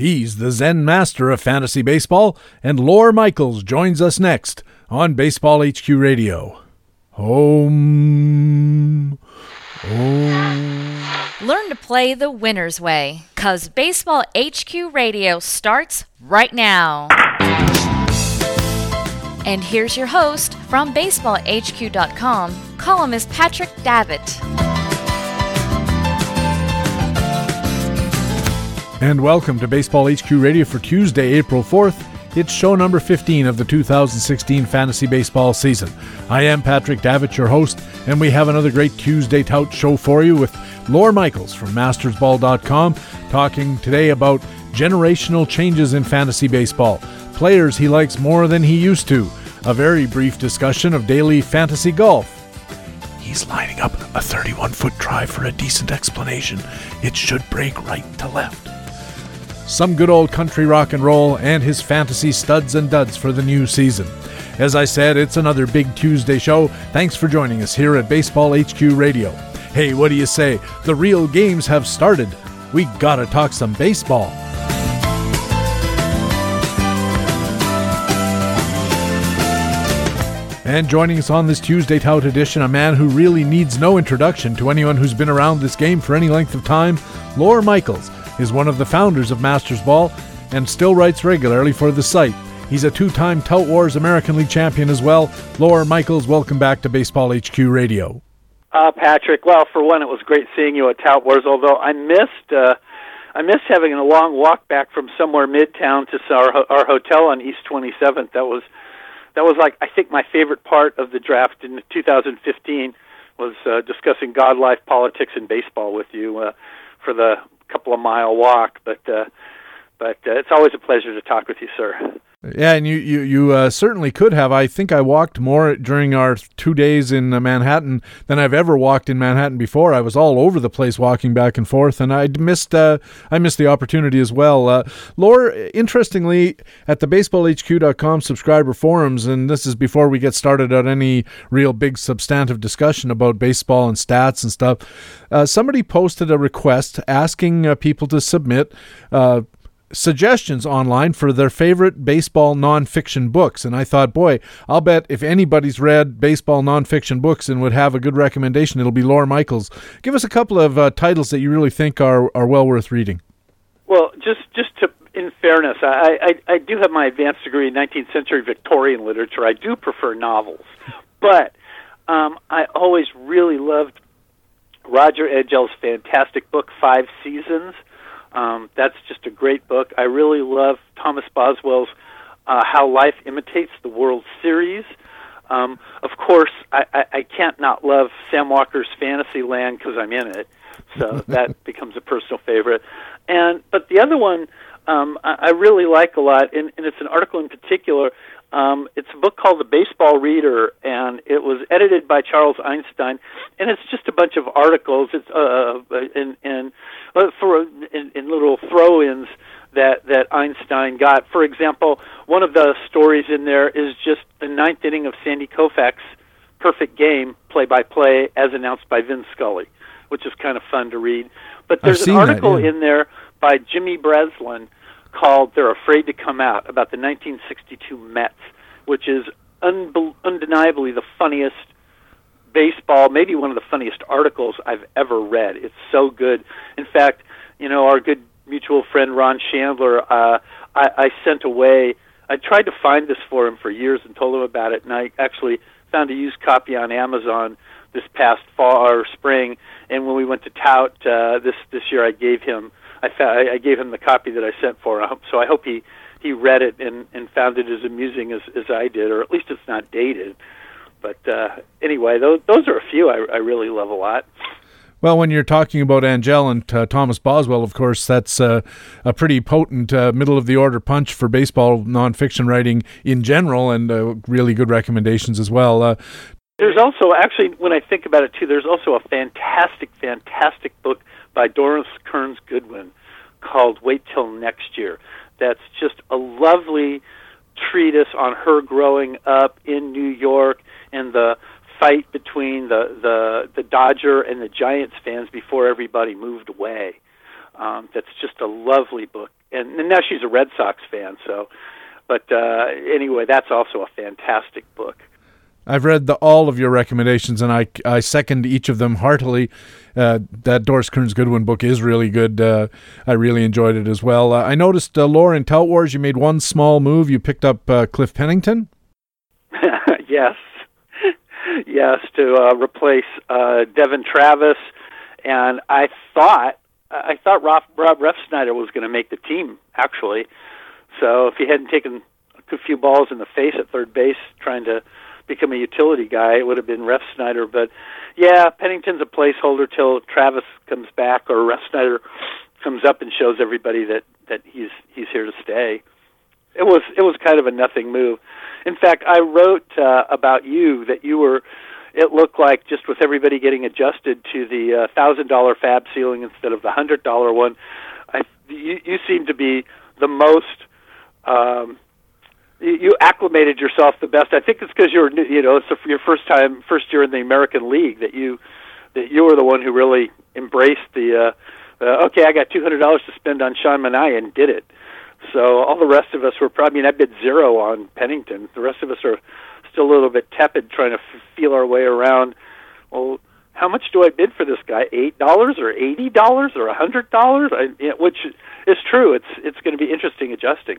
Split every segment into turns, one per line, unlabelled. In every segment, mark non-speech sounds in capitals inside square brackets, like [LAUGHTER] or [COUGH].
He's the Zen master of fantasy baseball, and Lawr Michaels joins us next on Baseball HQ Radio. Home. Home.
Learn to play the winner's way, cause Baseball HQ Radio starts right now. And here's your host from BaseballHQ.com, columnist Patrick Davitt.
And welcome to Baseball HQ Radio for Tuesday, April 4th. It's show number 15 of the 2016 fantasy baseball season. I am Patrick Davitt, your host, and we have another great Tuesday tout show for you with Lawr Michaels from MastersBall.com talking today about generational changes in fantasy baseball, players he likes more than he used to, a very brief discussion of daily fantasy golf. He's lining up a 31 foot drive for a decent explanation. It should break right to left some good old country rock and roll, and his fantasy studs and duds for the new season. As I said, it's another big Tuesday show. Thanks for joining us here at Baseball HQ Radio. Hey, what do you say? The real games have started. We gotta talk some baseball. And joining us on this Tuesday Tout edition, a man who really needs no introduction to anyone who's been around this game for any length of time, Lawr Michaels is one of the founders of Masters Ball and still writes regularly for the site. He's a two time Tout Wars American League champion as well. Lawr Michaels, welcome back to Baseball HQ Radio.
Uh, Patrick, well, for one, it was great seeing you at Tout Wars, although I missed. Uh, I missed having a long walk back from somewhere midtown to our our hotel on East 27th. That was that was like I think my favorite part of the draft in 2015 was uh, discussing God, life, politics, and baseball with you uh, for the couple of mile walk. But uh, but uh, it's always a pleasure to talk with you, sir.
Yeah, and you you you uh, certainly could have. I think I walked more during our two days in uh, Manhattan than I've ever walked in Manhattan before. I was all over the place walking back and forth, and I missed uh, I missed the opportunity as well. Uh, Lawr, interestingly, at the BaseballHQ.com subscriber forums, and this is before we get started on any real big substantive discussion about baseball and stats and stuff. Uh, somebody posted a request asking uh, people to submit uh, suggestions online for their favorite baseball nonfiction books. And I thought, boy, I'll bet if anybody's read baseball nonfiction books and would have a good recommendation, it'll be Lawr Michaels. Give us a couple of uh, titles that you really think are, are well worth reading.
Well, just just to in fairness, I, I I do have my advanced degree in 19th century Victorian literature. I do prefer novels, but um, I always really loved Roger Angell's fantastic book Five Seasons um, that's just a great book. I really love Thomas Boswell's uh, How Life Imitates the World Series. Um, of course, I, I, I can't not love Sam Walker's Fantasyland because I'm in it, so [LAUGHS] that becomes a personal favorite. And but the other one um, I, I really like a lot, and, and it's an article in particular um, it's a book called The Baseball Reader, and it was edited by Charles Einstein, and it's just a bunch of articles. It's uh, in, in, uh, for in, in little throw-ins that that Einstein got. For example, one of the stories in there is just the ninth inning of Sandy Koufax's perfect game, play-by-play, as announced by Vin Scully, which is kind of fun to read. But there's an article
that, yeah.
in there by Jimmy Breslin called "They're Afraid to Come Out" about the 1962 Mets, which is unbe- undeniably the funniest baseball, maybe one of the funniest articles I've ever read. It's so good. In fact, you know, our good mutual friend Ron Shandler, uh, I, I sent away. I tried to find this for him for years and told him about it, and I actually found a used copy on Amazon this past fall or spring. And when we went to tout uh, this this year, I gave him I, found, I gave him the copy that I sent for him. So I hope he he read it and and found it as amusing as as I did, or at least it's not dated. But uh, anyway, those those are a few I, I really love a lot.
Well, when you're talking about Angell and uh, Thomas Boswell, of course, that's uh, a pretty potent uh, middle of the order punch for baseball nonfiction writing in general, and uh, really good recommendations as well. Uh,
there's also actually, when I think about it too, there's also a fantastic, fantastic book by Doris Kearns Goodwin called Wait Till Next Year. That's just a lovely treatise on her growing up in New York and the fight between the the the Dodger and the Giants fans before everybody moved away. Um, that's just a lovely book and, and now she's a Red Sox fan. So, but uh, anyway, that's also a fantastic book.
I've read the, all of your recommendations, and I, I second each of them heartily. Uh, that Doris Kearns Goodwin book is really good. Uh, I really enjoyed it as well. Uh, I noticed, uh, Lawr, in Tout Wars, you made one small move. You picked up uh, Cliff Pennington. [LAUGHS]
yes, yes, to uh, replace uh, Devon Travis, and I thought I thought Rob, Rob Refsnyder was going to make the team actually. So if he hadn't taken a few balls in the face at third base trying to become a utility guy, it would have been Refsnyder. But yeah, Pennington's a placeholder till Travis comes back or Refsnyder comes up and shows everybody that that he's he's here to stay. It was it was kind of a nothing move. In fact, I wrote uh, about you that you were. It looked like just with everybody getting adjusted to the uh, thousand dollar FAAB ceiling instead of the hundred dollar one, I you, you seem to be the most um, you acclimated yourself the best. I think it's because you're you know it's your first time first year in the American League that you that you were the one who really embraced the uh, uh okay I got two hundred dollars to spend on Sean Manaea and did it. So all the rest of us were probably I mean I bid zero on Pennington. The rest of us are still a little bit tepid trying to f- feel our way around. Well, how much do I bid for this guy? Eight dollars or eighty dollars or a hundred dollars? Which is true. It's it's going to be interesting adjusting.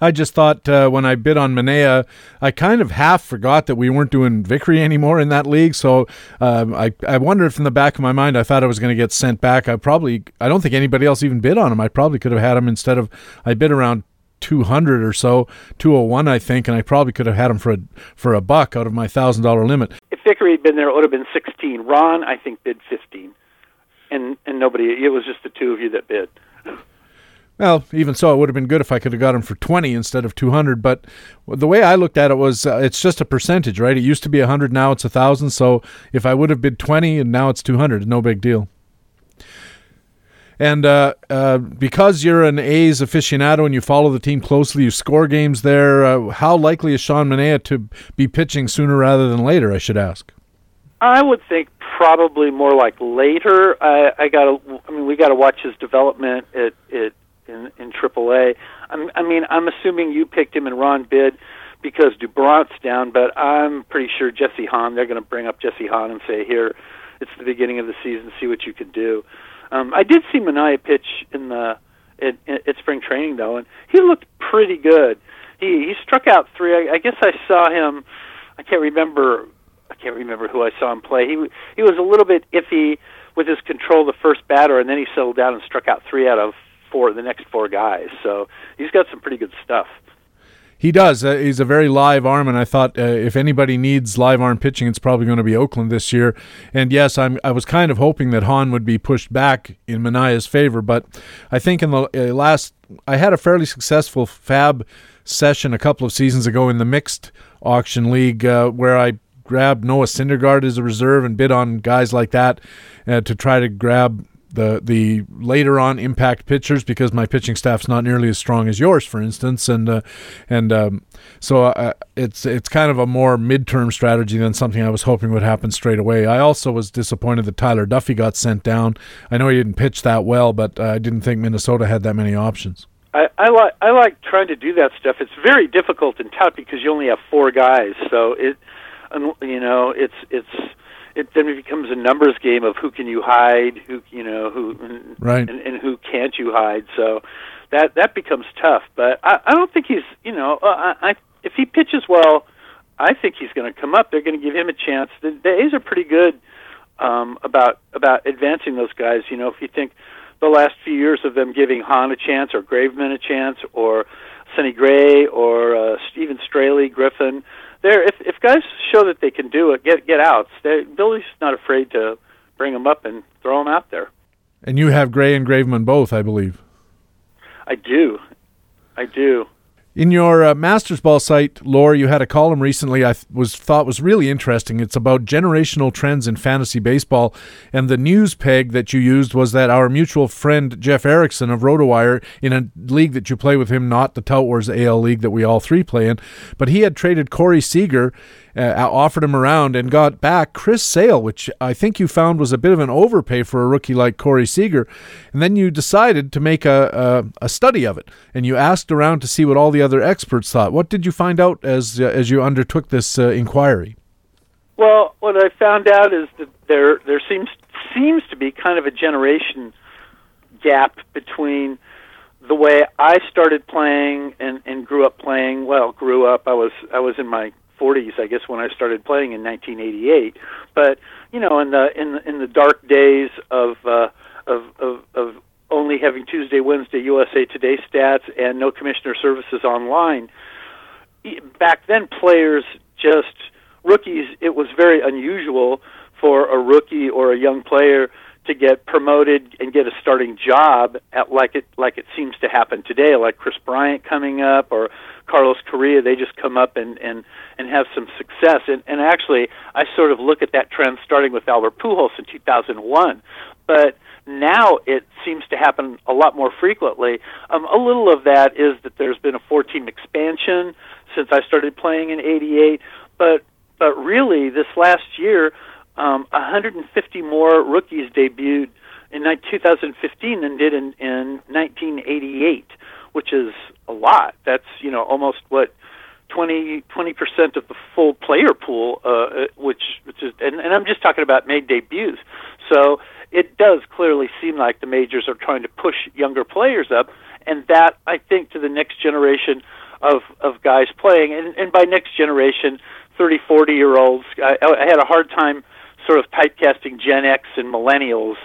I just thought uh, when I bid on Manaea, I kind of half forgot that we weren't doing Vickrey anymore in that league. So um, I I wonder if in the back of my mind I thought I was going to get sent back. I probably I don't think anybody else even bid on him. I probably could have had him instead of I bid around 200 or so, 201 I think, and I probably could have had him for a for a buck out of my thousand dollar limit.
If Vickrey had been there, it would have been 16. Ron, I think, bid 15, and and nobody. It was just the two of you that bid.
Well, even so, it would have been good if I could have got him for 20 instead of 200. But the way I looked at it was uh, it's just a percentage, right? It used to be 100, now it's 1,000. So if I would have bid 20 and now it's 200, no big deal. And uh, uh, because you're an A's aficionado and you follow the team closely, you score games there. Uh, how likely is Sean Manaea to be pitching sooner rather than later? I should ask.
I would think probably more like later. I, I got. I mean, we got to watch his development at, at in in AAA. I'm, I mean, I'm assuming you picked him and Ron bid because Doubront's down, but I'm pretty sure Jesse Hahn. They're going to bring up Jesse Hahn and say, "Here, it's the beginning of the season. See what you can do." Um, I did see Manaea pitch in the at, at spring training though, and he looked pretty good. He he struck out three. I, I guess I saw him. I can't remember. I can't remember who I saw him play. He he was a little bit iffy with his control the first batter, and then he settled down and struck out three out of four the next four guys. So he's got some pretty good stuff.
He does. Uh, he's a very live arm, and I thought uh, if anybody needs live arm pitching, it's probably going to be Oakland this year. And yes, I'm. I was kind of hoping that Hahn would be pushed back in Manaea's favor, but I think in the uh, last, I had a fairly successful FAAB session a couple of seasons ago in the mixed auction league uh, where I grabbed Noah Syndergaard as a reserve and bid on guys like that uh, to try to grab the the later on impact pitchers because my pitching staff's not nearly as strong as yours, for instance, and uh, and um, so uh, it's it's kind of a more midterm strategy than something I was hoping would happen straight away. I also was disappointed that Tyler Duffey got sent down. I know he didn't pitch that well, but uh, I didn't think Minnesota had that many options.
I, I like I like trying to do that stuff. It's very difficult in tout because you only have four guys, so it you know it's it's it then becomes a numbers game of who can you hide, who you know who
right.
and, and who can't you hide. So that that becomes tough. But I, I don't think he's you know uh, I, I if he pitches well, I think he's going to come up. They're going to give him a chance. The, the A's are pretty good um, about about advancing those guys. You know, if you think the last few years of them giving Hahn a chance or Graveman a chance or Sonny Gray or uh, Steven Straley, Griffin there if if guys show that they can do it, get get outs. They, Billy's not afraid to bring them up and throw them out there.
And you have Gray and Graveman both, I believe.
I do, I do.
In your uh, Masters Ball site, Lawr, you had a column recently I th- was thought was really interesting. It's about generational trends in fantasy baseball, and the news peg that you used was that our mutual friend Jeff Erickson of RotoWire, in a league that you play with him, not the Tout Wars AL league that we all three play in, but he had traded Corey Seager uh, offered him around and got back Chris Sale, which I think you found was a bit of an overpay for a rookie like Corey Seager. And then you decided to make a, a, a study of it, and you asked around to see what all the other experts thought. What did you find out as uh, as you undertook this uh, inquiry?
Well, what I found out is that there there seems seems to be kind of a generation gap between the way I started playing and, and grew up playing. Well, grew up. I was I was in my 40s, I guess, when I started playing in 1988. But you know, in the in in the dark days of uh, of, of of only having Tuesday, Wednesday USA Today stats and no commissioner services online, back then players just rookies. It was very unusual for a rookie or a young player to get promoted and get a starting job at like it like it seems to happen today, like Kris Bryant coming up or Carlos Correa. They just come up and and and have some success. And and actually, I sort of look at that trend starting with Albert Pujols in 2001, but now it seems to happen a lot more frequently. Um, a little of that is that there's been a 14 expansion since I started playing in '88, but but really this last year um, 150 more rookies debuted in 2015 than did in, in 1988, which is a lot. That's you know almost what 20 percent of the full player pool, uh, uh, which which is, and, and I'm just talking about made debuts. So it does clearly seem like the majors are trying to push younger players up, and that I think to the next generation of of guys playing, and, and by next generation, 30, 40 year olds. I, I had a hard time sort of typecasting Gen X and millennials,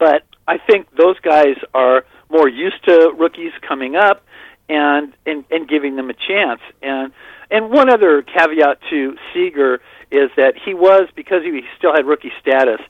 but I think those guys are more used to rookies coming up and and, and giving them a chance. And and one other caveat to Seager is that he was because he still had rookie status.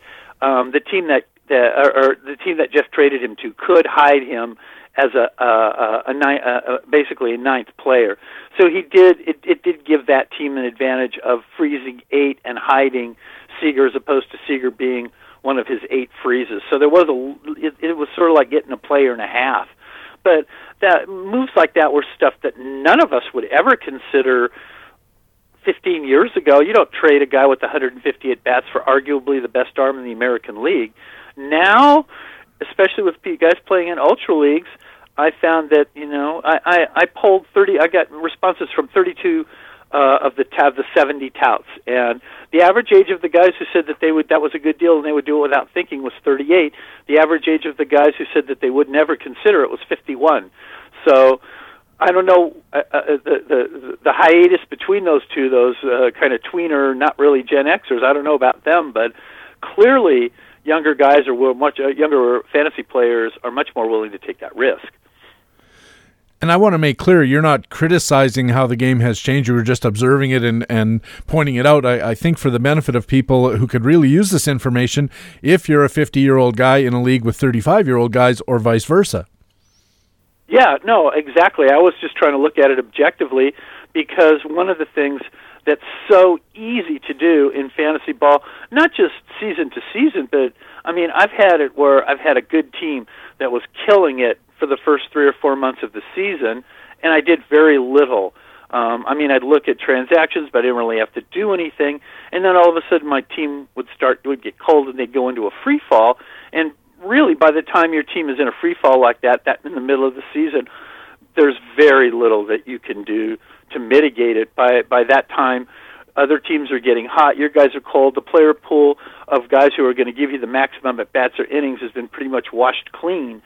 Um, the team that that or, or the team that Jeff traded him to could hide him as a, a, a, a, a, a basically a ninth player. So he did it, it did give that team an advantage of freezing eight and hiding Seager as opposed to Seager being one of his eight freezes. So there was a it, it was sort of like getting a player and a half. But that moves like that were stuff that none of us would ever consider 15 years ago. You don't trade a guy with 150 at bats for arguably the best arm in the American League. Now, especially with guys playing in ultra leagues, I found that you know I I, I polled 30. I got responses from 32 uh, of the of the 70 touts, and the average age of the guys who said that they would that was a good deal and they would do it without thinking was 38. The average age of the guys who said that they would never consider it was 51. So I don't know uh, uh, the, the the hiatus between those two, those uh, kind of tweener, not really Gen Xers. I don't know about them, but clearly younger guys are much uh, younger fantasy players are much more willing to take that risk.
And I want to make clear, you're not criticizing how the game has changed. You were just observing it and, and pointing it out. I, I think for the benefit of people who could really use this information, if you're a 50 year old guy in a league with 35 year old guys, or vice versa.
Yeah, no, exactly. I was just trying to look at it objectively because one of the things that's so easy to do in fantasy ball, not just season to season, but I mean, I've had it where I've had a good team that was killing it for the first three or four months of the season, and I did very little. Um, I mean, I'd look at transactions, but I didn't really have to do anything. And then all of a sudden, my team would start would get cold, and they'd go into a free fall. And really, by the time your team is in a free fall like that, that in the middle of the season, there's very little that you can do to mitigate it. By by that time, other teams are getting hot. Your guys are cold. The player pool of guys who are going to give you the maximum at bats or innings has been pretty much washed clean.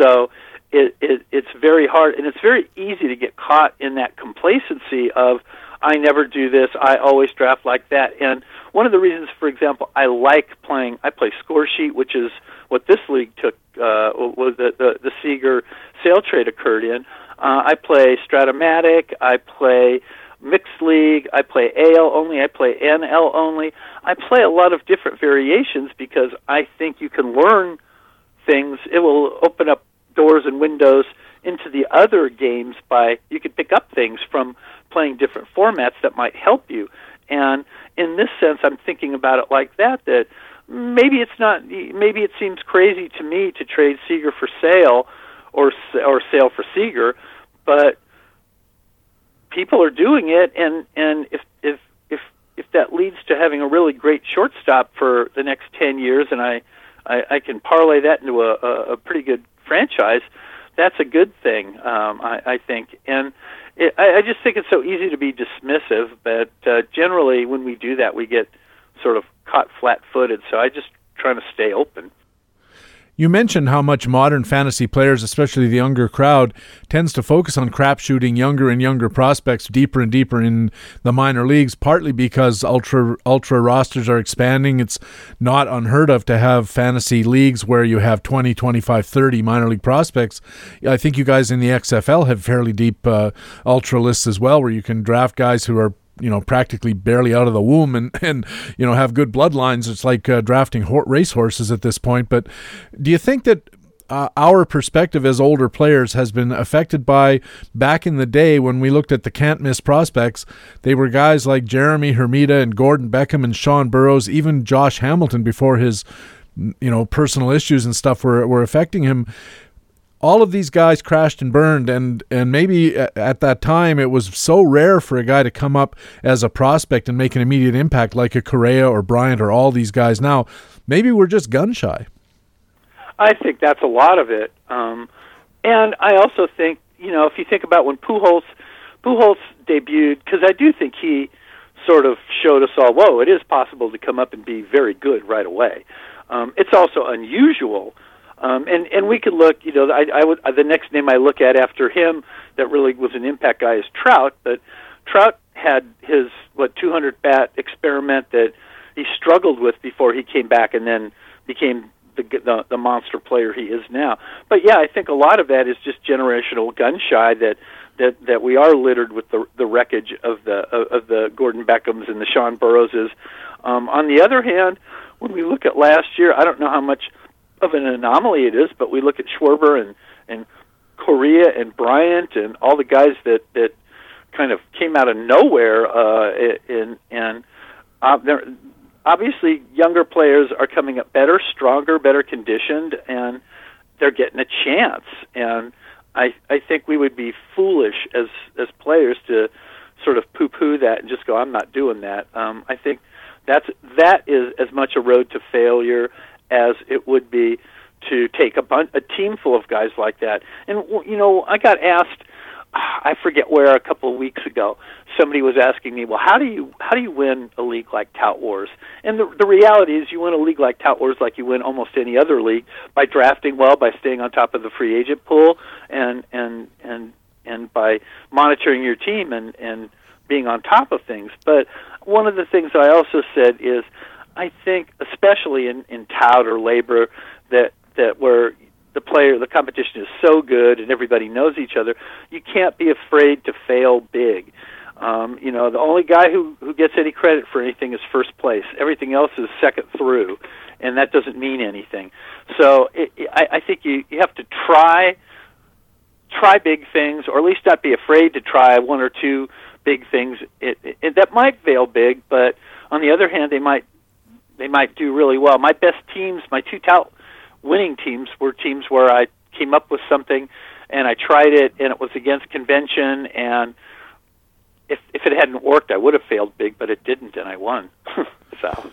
So it, it it's very hard and it's very easy to get caught in that complacency of I never do this. I always draft like that. And one of the reasons, for example, I like playing. I play score sheet, which is what this league took. Uh, was the, the the Seager sale trade occurred in. Uh, I play Strat-O-Matic. I play mixed league. I play AL only. I play NL only. I play a lot of different variations because I think you can learn things. It will open up doors and windows into the other games by you could pick up things from playing different formats that might help you. And in this sense, I'm thinking about it like that. That maybe it's not. Maybe it seems crazy to me to trade Seager for Sale, or or Sale for Seager, but people are doing it. And and if if if if that leads to having a really great shortstop for the next ten years, and I I, I can parlay that into a, a, a pretty good franchise, that's a good thing. Um, I, I think and it, I, I just think it's so easy to be dismissive, but uh, generally when we do that, we get sort of caught flat-footed. So I just trying to stay open.
You mentioned how much modern fantasy players, especially the younger crowd, tends to focus on crap shooting younger and younger prospects deeper and deeper in the minor leagues, partly because ultra ultra rosters are expanding. It's not unheard of to have fantasy leagues where you have 20, 25, 30 minor league prospects. I think you guys in the XFL have fairly deep uh, ultra lists as well, where you can draft guys who are you know practically barely out of the womb and and you know have good bloodlines. It's like uh, drafting ho- race horses at this point. But do you think that uh, our perspective as older players has been affected by back in the day when we looked at the can't miss prospects. They were guys like Jeremy Hermida and Gordon Beckham and Sean Burroughs, even Josh Hamilton before his you know personal issues and stuff were were affecting him all of these guys crashed and burned and and maybe at that time it was so rare for a guy to come up as a prospect and make an immediate impact like a Correa or Bryant or all these guys now. Maybe we're just gun shy.
I think that's a lot of it. Um, and I also think you know if you think about when Pujols Pujols debuted because I do think he sort of showed us all whoa it is possible to come up and be very good right away. Um, it's also unusual um, and and we could look, you know, I, I would the next name I look at after him that really was an impact guy is Trout, but Trout had his what 200 bat experiment that he struggled with before he came back and then became the, the the monster player he is now. But yeah, I think a lot of that is just generational gun shy that that that we are littered with the the wreckage of the of, of the Gordon Beckhams and the Sean Burroughses. Um, on the other hand, when we look at last year, I don't know how much of an anomaly it is, but we look at Schwarber and and Correa and Bryant and all the guys that that kind of came out of nowhere uh, in and uh, they're, obviously younger players are coming up better, stronger, better conditioned, and they're getting a chance. And I I think we would be foolish as as players to sort of poo-poo that and just go, I'm not doing that. Um, I think that's that is as much a road to failure as it would be to take a, bun- a team full of guys like that. And you know, I got asked, ah, I forget where a couple of weeks ago, somebody was asking me, well, how do you how do you win a league like Tout Wars? And the the reality is, you win a league like Tout Wars like you win almost any other league by drafting well, by staying on top of the free agent pool, and and and and by monitoring your team and and being on top of things. But one of the things I also said is I think, especially in in tout or LABR, that that where the player the competition is so good and everybody knows each other, you can't be afraid to fail big. Um, you know, the only guy who who gets any credit for anything is first place. Everything else is second through, and that doesn't mean anything. So it, I, I think you you have to try try big things, or at least not be afraid to try one or two big things. It, it, that might fail big, but on the other hand, they might they might do really well. My best teams, my two tout winning teams, were teams where I came up with something and I tried it and it was against convention and if if it hadn't worked I would have failed big, but it didn't and I won. [LAUGHS] so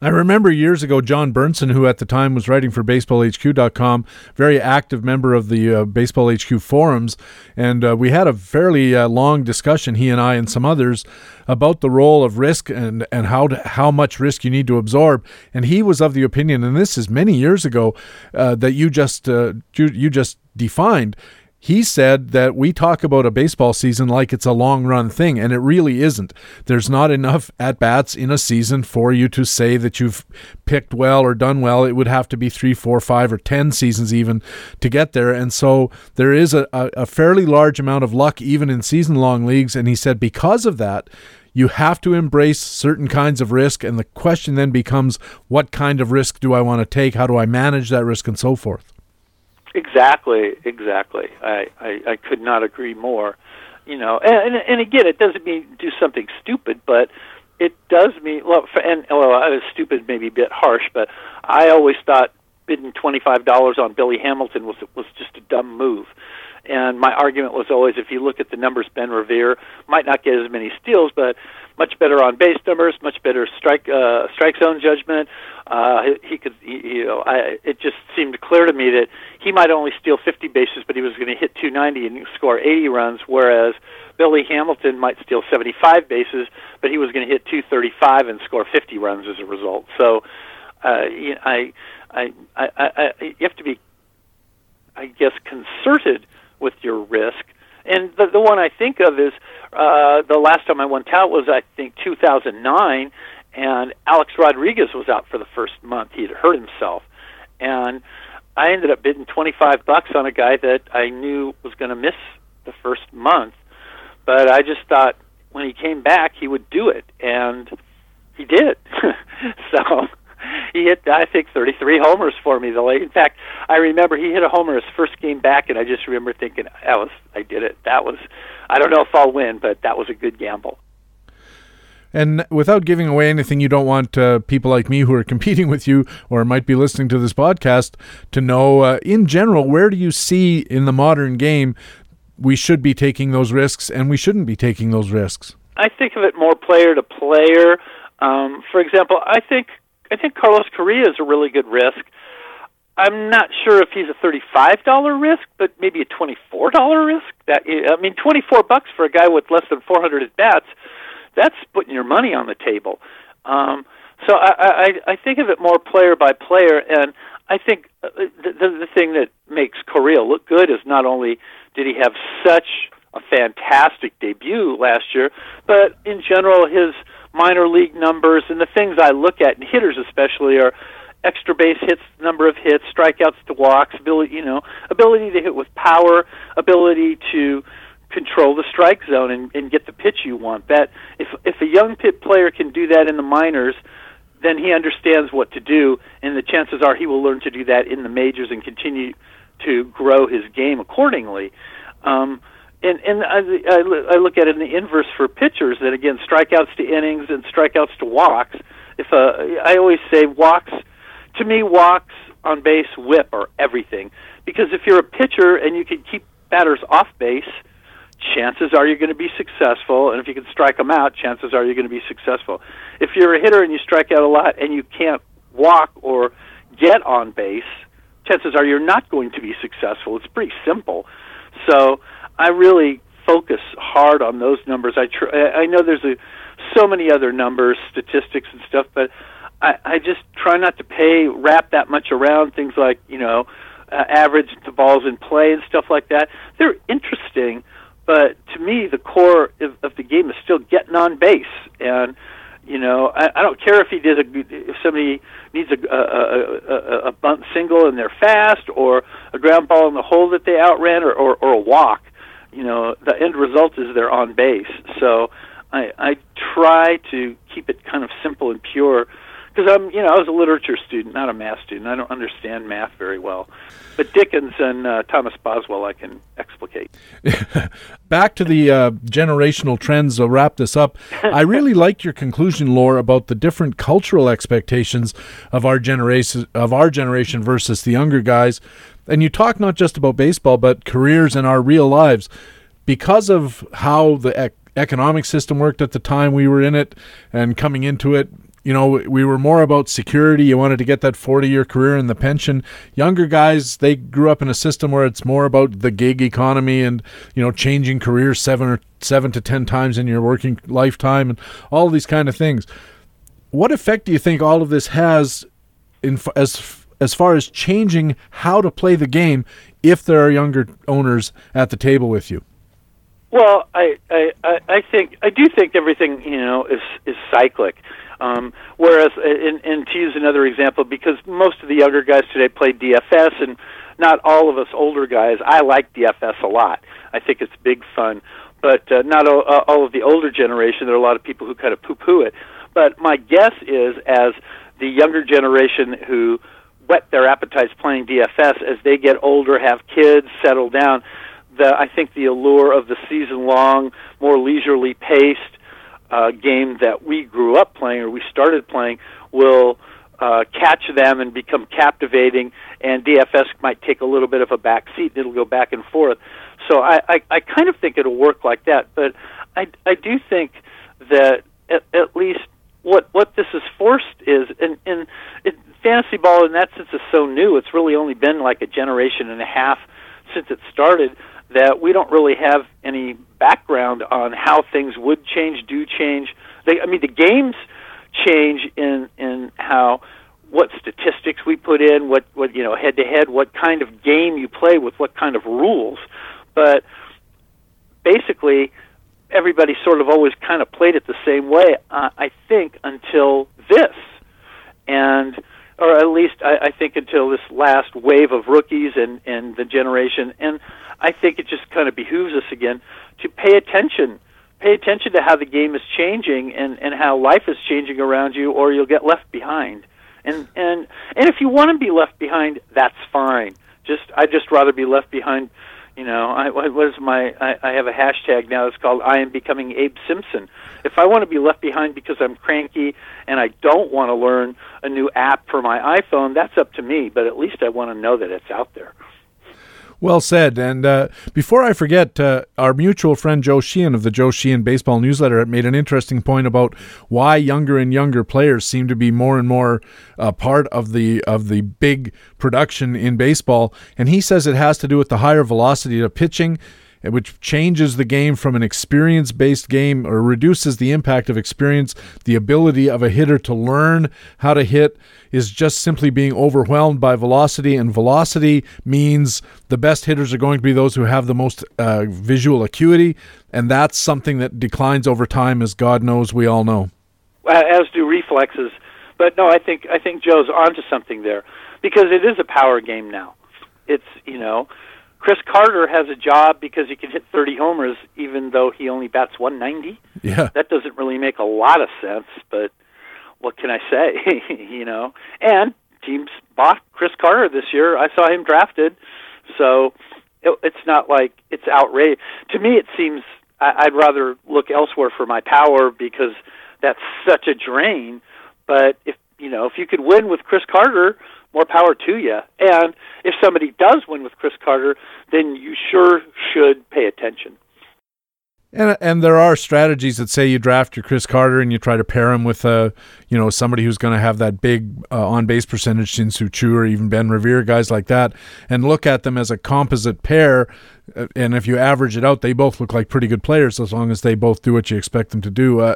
I remember years ago John Burnson, who at the time was writing for BaseballHQ.com, very active member of the uh, Baseball HQ forums, and uh, we had a fairly uh, long discussion, he and I and some others, about the role of risk and and how to, how much risk you need to absorb. And he was of the opinion, and this is many years ago, uh, that you just uh, you, you just defined he said that we talk about a baseball season like it's a long run thing, and it really isn't. There's not enough at bats in a season for you to say that you've picked well or done well. It would have to be three, four, five, or ten seasons even to get there. And so there is a, a, fairly large amount of luck even in season long leagues. And he said because of that, you have to embrace certain kinds of risk. And the question then becomes what kind of risk do I want to take? How do I manage that risk and so forth?
Exactly, exactly. I, I, I could not agree more. You know, and, and and again, it doesn't mean do something stupid, but it does mean well. For, and well, I was stupid, maybe a bit harsh, but I always thought bidding twenty five dollars on Billy Hamilton was was just a dumb move. And my argument was always, if you look at the numbers, Ben Revere might not get as many steals, but much better on base numbers, much better strike uh, strike zone judgment. Uh, he, he could, he, you know, I, it just seemed clear to me that he might only steal 50 bases, but he was going to hit 290 and score 80 runs, whereas Billy Hamilton might steal 75 bases, but he was going to hit 235 and score 50 runs as a result. So, uh, I, I, I, I, you have to be, I guess, concerted with your risk. And the, the one I think of is uh, the last time I went out was I think 2009, and Alex Rodriguez was out for the first month. He had hurt himself, and I ended up bidding 25 bucks on a guy that I knew was going to miss the first month, but I just thought when he came back he would do it, and he did. [LAUGHS] so he hit I think 33 homers for me. The late, in fact, I remember he hit a homer his first game back, and I just remember thinking that was I did it. That was I don't know if I'll win, but that was a good gamble.
And without giving away anything, you don't want uh, people like me who are [LAUGHS] competing with you or might be listening to this podcast to know, uh, in general, where do you see in the modern game we should be taking those risks and we shouldn't be taking those risks?
I think of it more player to player. Um, for example, I think I think Carlos Correa is a really good risk. I'm not sure if he's a thirty-five dollar risk, but maybe a twenty-four dollar risk. That I mean, twenty-four bucks for a guy with less than four hundred at bats. That's putting your money on the table. Um, so I, I, I think of it more player by player, and I think uh, the, the, the thing that makes Correa look good is not only did he have such a fantastic debut last year, but in general his minor league numbers and the things I look at, and hitters especially, are extra base hits, number of hits, strikeouts to walks, ability, you know, ability to hit with power, ability to control the strike zone and, and get the pitch you want. That if if a young pit player can do that in the minors, then he understands what to do, and the chances are he will learn to do that in the majors and continue to grow his game accordingly. Um, and and I, I, look at it in the inverse for pitchers. That again, strikeouts to innings and strikeouts to walks. If uh, I always say walks, to me, walks on base, whip are everything. Because if you're a pitcher and you can keep batters off base, chances are you're going to be successful. And if you can strike them out, chances are you're going to be successful. If you're a hitter and you strike out a lot and you can't walk or get on base, chances are you're not going to be successful. It's pretty simple. So I really focus hard on those numbers. I tr- I know there's a so many other numbers, statistics and stuff, but I, I just try not to pay wrap that much around things like you know uh, average the balls in play and stuff like that. They're interesting, but to me, the core of, of the game is still getting on base. And you know, I, I don't care if he did a if somebody needs a, a, a, a bunt single and they're fast, or a ground ball in the hole that they outran, or, or, or a walk. You know, the end result is they're on base. So I, I try to keep it kind of simple and pure because I'm, you know, I was a literature student, not a math student. I don't understand math very well. But Dickens and uh, Thomas Boswell, I can explicate. [LAUGHS]
Back to the uh, generational trends. I'll wrap this up. I really [LAUGHS] like your conclusion, Lawr, about the different cultural expectations of our generation of our generation versus the younger guys. And you talk not just about baseball, but careers and our real lives, because of how the ec- economic system worked at the time we were in it and coming into it you know, we were more about security. You wanted to get that 40 year career and the pension. Younger guys, they grew up in a system where it's more about the gig economy and, you know, changing careers seven or seven to 10 times in your working lifetime and all these kind of things. What effect do you think all of this has in as as far as changing how to play the game if there are younger owners at the table with you?
Well, I, I, I think I do think everything you know is is cyclic. Um, whereas, and, and to use another example, because most of the younger guys today play DFS, and not all of us older guys, I like DFS a lot. I think it's big fun. But uh, not all, uh, all of the older generation, there are a lot of people who kind of poo poo it. But my guess is, as the younger generation who whet their appetites playing DFS as they get older, have kids, settle down. The I think the allure of the season long, more leisurely paced uh, game that we grew up playing or we started playing will uh, catch them and become captivating, and DFS might take a little bit of a back seat. It'll go back and forth. So I, I, I kind of think it'll work like that. But I, I do think that at, at least what what this is forced is, and, and it, fantasy ball in that sense is so new. It's really only been like a generation and a half since it started that we don't really have any background on how things would change, do change. They, I mean, the games change in in how what statistics we put in, what what you know head to head, what kind of game you play with, what kind of rules. But basically, everybody sort of always kind of played it the same way. Uh, I think until this, and or at least I, I think until this last wave of rookies and and the generation. And I think it just kind of behooves us again to pay attention. Pay attention to how the game is changing and and how life is changing around you or you'll get left behind. And and and if you want to be left behind that's fine. Just I'd just rather be left behind you know i what is my I, I have a hashtag now it's called i am becoming abe simpson. If i want to be left behind because i'm cranky and i don't want to learn a new app for my iphone that's up to me but at least i want to know that it's out there
well said. And uh, before I forget, uh, our mutual friend Joe Sheehan of the Joe Sheehan Baseball Newsletter made an interesting point about why younger and younger players seem to be more and more uh, part of the of the big production in baseball. And he says it has to do with the higher velocity of pitching which changes the game from an experience based game or reduces the impact of experience. The ability of a hitter to learn how to hit is just simply being overwhelmed by velocity, and velocity means the best hitters are going to be those who have the most uh, visual acuity, and that's something that declines over time, as God knows we all know.
As do reflexes. But no, I think I think Joe's onto something there because it is a power game now. It's you know Chris Carter has a job because he can hit 30 homers even though he only bats 190.
Yeah.
That doesn't really make a lot of sense, but what can I say, [LAUGHS] you know? And teams bought Chris Carter this year. I saw him drafted. So it, it's not like it's outrageous. To me it seems I, I'd rather look elsewhere for my power because that's such a drain, but if you know, if you could win with Chris Carter, more power to you. And if somebody does win with Chris Carter, then you sure should pay attention.
And and there are strategies that say you draft your Chris Carter and you try to pair him with a you know somebody who's going to have that big uh, on base percentage, Shin-Soo Choo or even Ben Revere, guys like that, and look at them as a composite pair uh, and if you average it out, they both look like pretty good players as long as they both do what you expect them to do. Uh,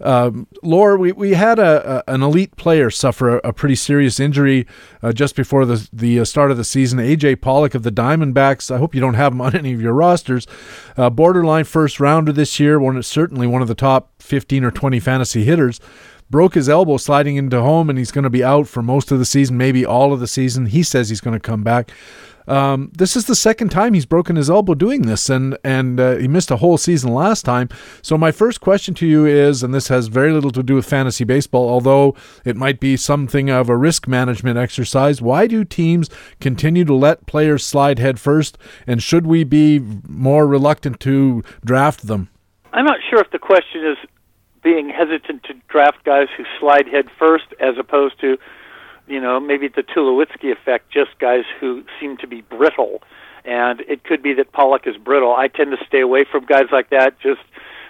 um, Lawr, we, we had a, a, an elite player suffer a, a pretty serious injury uh, just before the the uh, start of the season. AJ Pollock of the Diamondbacks. I hope you don't have him [LAUGHS] on any of your rosters. Uh, borderline first rounder this year. One certainly one of the top fifteen or twenty fantasy hitters broke his elbow sliding into home and he's going to be out for most of the season, maybe all of the season. He says he's going to come back. Um, this is the second time he's broken his elbow doing this, and and uh, he missed a whole season last time. So my first question to you is, and this has very little to do with fantasy baseball, although it might be something of a risk management exercise. Why do teams continue to let players slide head first, and should we be more reluctant to draft them?
I'm not sure if the question is being hesitant to draft guys who slide head first as opposed to you know, maybe the Tulowitzki effect, just guys who seem to be brittle. And it could be that Pollock is brittle. I tend to stay away from guys like that. Just,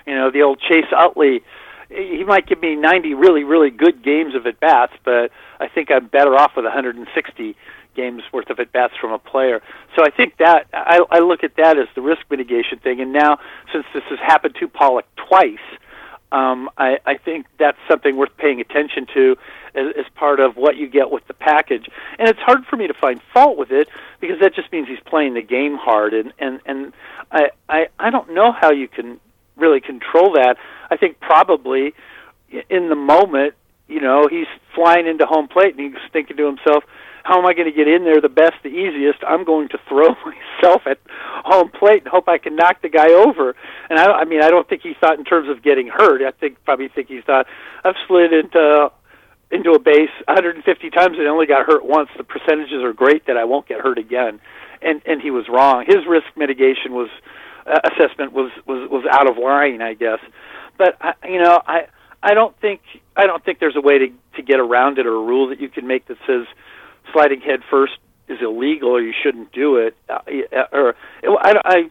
you know, the old Chase Utley, he might give me 90 really, really good games of at bats, but I think I'm better off with 160 games worth of at bats from a player. So I think that I, I look at that as the risk mitigation thing. And now, since this has happened to Pollock twice, um, I, I think that's something worth paying attention to as, as part of what you get with the package. And it's hard for me to find fault with it because that just means he's playing the game hard, and and and I I, I don't know how you can really control that. I think probably in the moment, you know, he's flying into home plate and he's thinking to himself how am I going to get in there the best, the easiest? I'm going to throw [LAUGHS] myself at home plate and hope I can knock the guy over. And I, I mean, I don't think he thought in terms of getting hurt. I think probably think he thought I've slid into into a base 150 times and only got hurt once, the percentages are great that I won't get hurt again. And and he was wrong. His risk mitigation was uh, assessment was was was out of line, I guess. But I, you know, I I don't think I don't think there's a way to to get around it or a rule that you can make that says sliding head first is illegal or you shouldn't do it. Uh, or I, I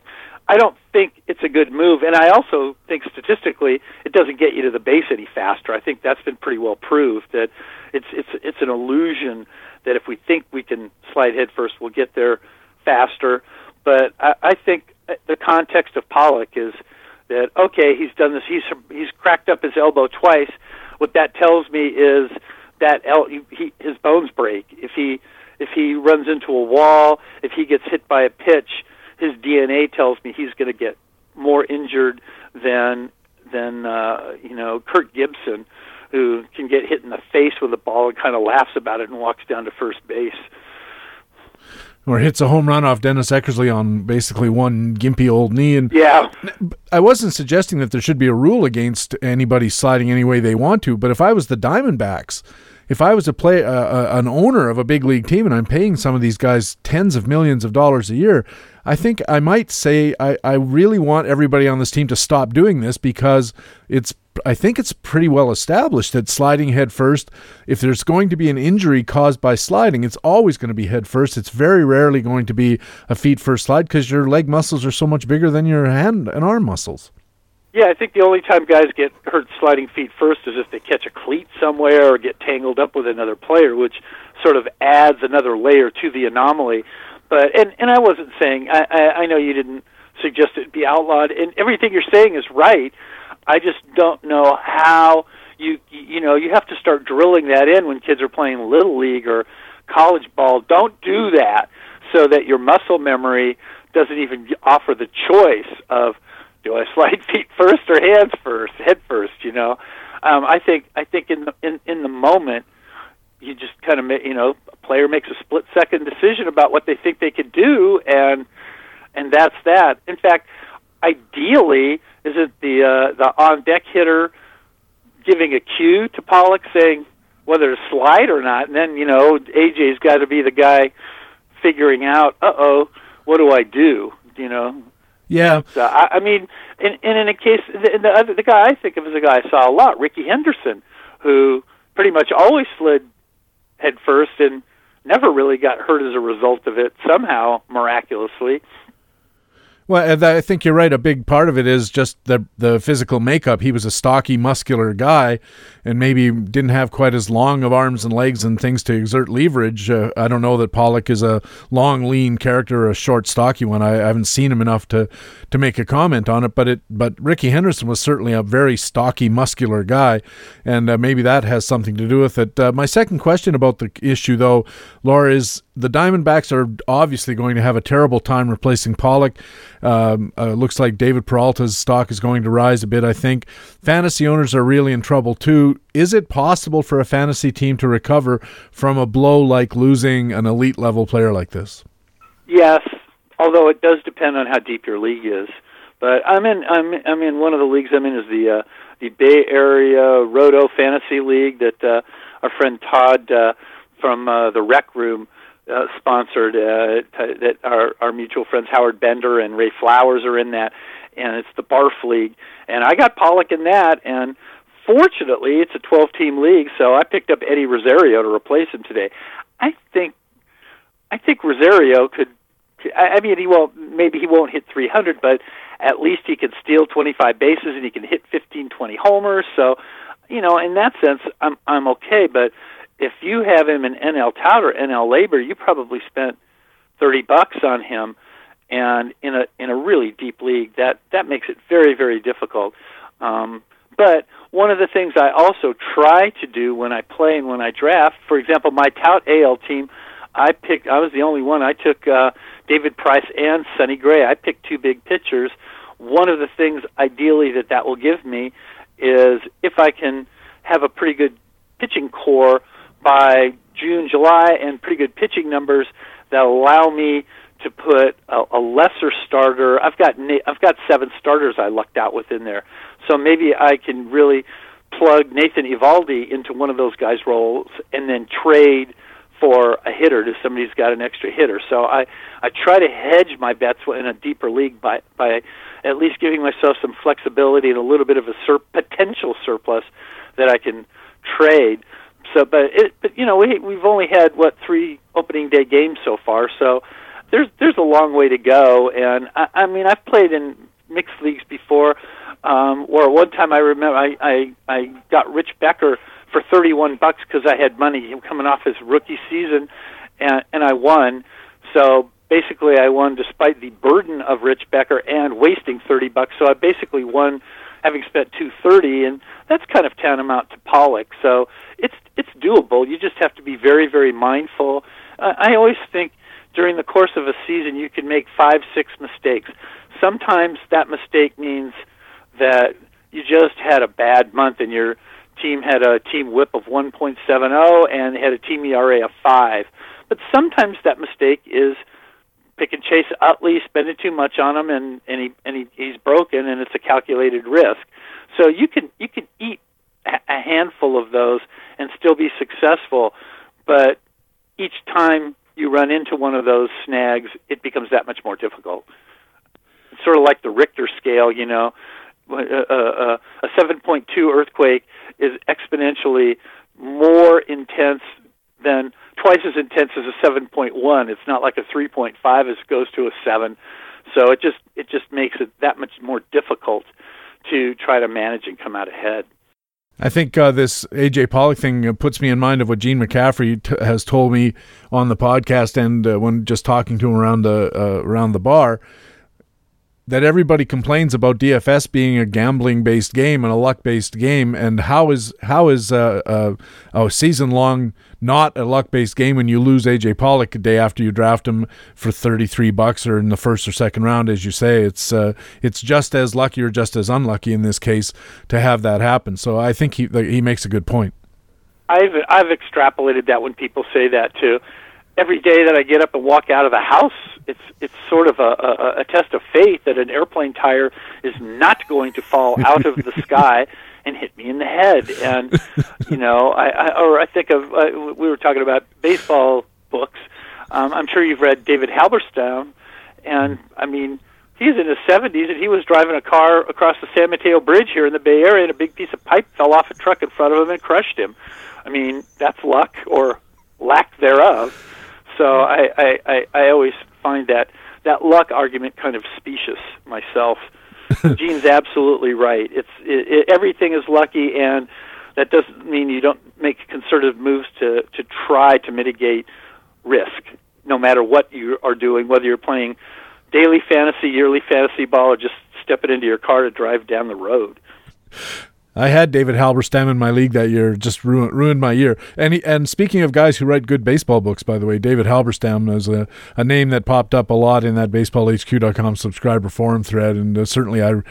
I don't think it's a good move, and I also think statistically it doesn't get you to the base any faster. I think that's been pretty well proved that it's it's it's an illusion that if we think we can slide head first, we'll get there faster. But I, I think the context of Pollock is that okay, he's done this. He's he's cracked up his elbow twice. What that tells me is that el- he, his bones break if he if he runs into a wall, if he gets hit by a pitch his DNA tells me he's going to get more injured than than uh, you know Kirk Gibson, who can get hit in the face with a ball and kind of laughs about it and walks down to first base.
Or hits a home run off Dennis Eckersley on basically one gimpy old knee. And
yeah,
I wasn't suggesting that there should be a rule against anybody sliding any way they want to, but if I was the Diamondbacks, if I was a play uh, uh, an owner of a big league team and I'm paying some of these guys tens of millions of dollars a year, I think I might say I, I really want everybody on this team to stop doing this because it's I think it's pretty well established that sliding head first, if there's going to be an injury caused by sliding, it's always going to be head first. It's very rarely going to be a feet first slide because your leg muscles are so much bigger than your hand and arm muscles.
Yeah, I think the only time guys get hurt sliding feet first is if they catch a cleat somewhere or get tangled up with another player, which sort of adds another layer to the anomaly. But and and I wasn't saying I I, I know you didn't suggest it be outlawed, and everything you're saying is right. I just don't know how you you know you have to start drilling that in when kids are playing little league or college ball. Don't do that so that your muscle memory doesn't even offer the choice of do I [LAUGHS] slide feet first or hands first, head first? You know, um, I think I think in the, in in the moment, you just kind of you know a player makes a split second decision about what they think they could do, and and that's that. In fact, ideally, is it the uh, the on deck hitter giving a cue to Pollock saying whether to slide or not, and then you know AJ's got to be the guy figuring out, uh oh, what do I do? You know,
yeah.
So, I, I mean, and, and in a case, the, the other the guy I think of is a guy I saw a lot, Rickey Henderson, who pretty much always slid head first and never really got hurt as a result of it. Somehow, miraculously,
well, I think you're right. A big part of it is just the the physical makeup. He was a stocky, muscular guy, and maybe didn't have quite as long of arms and legs and things to exert leverage. Uh, I don't know that Pollock is a long, lean character or a short, stocky one. I, I, haven't seen him enough to to make a comment on it. But it but Rickey Henderson was certainly a very stocky, muscular guy, and uh, maybe that has something to do with it. Uh, my second question about the issue, though, Lawr, is the Diamondbacks are obviously going to have a terrible time replacing Pollock. Um, uh, looks like David Peralta's stock is going to rise a bit. I think fantasy owners are really in trouble too. Is it possible for a fantasy team to recover from a blow like losing an elite level player like this?
Yes, although it does depend on how deep your league is. But I'm in. I'm. I'm in one of the leagues I'm in is the uh, the Bay Area Roto Fantasy League that uh, our friend Todd uh, from uh, the Rec Room uh, sponsored uh, that our our mutual friends Howard Bender and Ray Flowers are in that, and it's the Barf League, and I got Pollock in that, and fortunately it's a 12 team league, so I picked up Eddie Rosario to replace him today. I think I think Rosario could. I mean, he won't. Maybe he won't hit 300, but at least he can steal 25 bases and he can hit 15, 20 homers. So, you know, in that sense, I'm I'm okay. But if you have him in NL Tout or NL LABR, you probably spent thirty bucks on him, and in a in a really deep league, that that makes it very very difficult. Um, but one of the things I also try to do when I play and when I draft, for example, my Tout AL team, I picked. I was the only one. I took uh, David Price and Sonny Gray. I picked two big pitchers. One of the things ideally that that will give me is if I can have a pretty good pitching core by June, July, and pretty good pitching numbers that allow me to put a, a lesser starter. I've got I've got seven starters I lucked out with in there, so maybe I can really plug Nathan Eovaldi into one of those guys' roles and then trade for a hitter to somebody who's got an extra hitter. So I I try to hedge my bets in a deeper league by by at least giving myself some flexibility and a little bit of a sur- potential surplus that I can trade. So, but it, but you know, we we've only had what three opening day games so far, so there's there's a long way to go. And I, I mean, I've played in mixed leagues before, um, where one time I remember I I, I got Rich Becker for 31 bucks because I had money coming off his rookie season, and and I won. So basically, I won despite the burden of Rich Becker and wasting 30 bucks. So I basically won having spent 230 and that's kind of tantamount to Pollock. So it's it's doable. You just have to be very very mindful. Uh, i always think during the course of a season you can make 5 6 mistakes. Sometimes that mistake means that you just had a bad month and your team had a team whip of 1.70 and had a team ERA of 5 but sometimes that mistake is pick and Chase Utley, spending too much on him, and and he and he, he's broken, and it's a calculated risk. So you can you can eat a handful of those and still be successful, but each time you run into one of those snags, it becomes that much more difficult. It's sort of like the Richter scale, you know. Uh, uh, uh, a, a, a 7.2 earthquake is exponentially more intense than twice as intense as a 7.1. It's not like a 3.5 as it goes to a 7. So it just it just makes it that much more difficult to try to manage and come out ahead.
I think uh, this AJ Pollock thing uh, puts me in mind of what Gene McCaffrey t- has told me on the podcast and uh, when just talking to him around the uh, around the bar that everybody complains about DFS being a gambling based game and a luck based game, and how is how is uh, uh, a season long not a luck based game when you lose AJ Pollock a day after you draft him for thirty three bucks or in the first or second round, as you say, it's uh, it's just as lucky or just as unlucky in this case to have that happen. So I think he he makes a good point.
I've I've extrapolated that when people say that too every day that I get up and walk out of the house, it's it's sort of a, a, a test of faith that an airplane tire is not going to fall out of the [LAUGHS] sky and hit me in the head. And you know, I, I or I think of uh, we were talking about baseball books. Um, I'm sure you've read David Halberstam, and I mean. He's in his 70s, and he was driving a car across the San Mateo Bridge here in the Bay Area, and a big piece of pipe fell off a truck in front of him and crushed him. I mean, that's luck or lack thereof. So I, I, I, I always find that that luck argument kind of specious myself. [LAUGHS] Gene's absolutely right. It's it, it, everything is lucky, and that doesn't mean you don't make concerted moves to to try to mitigate risk, no matter what you are doing, whether you're playing daily fantasy, yearly fantasy ball, or just stepping into your car to drive down the road.
I had David Halberstam in my league that year, just ruined ruined my year. And he, and speaking of guys who write good baseball books, by the way, David Halberstam is a, a name that popped up a lot in that BaseballHQ.com subscriber forum thread, and uh, certainly I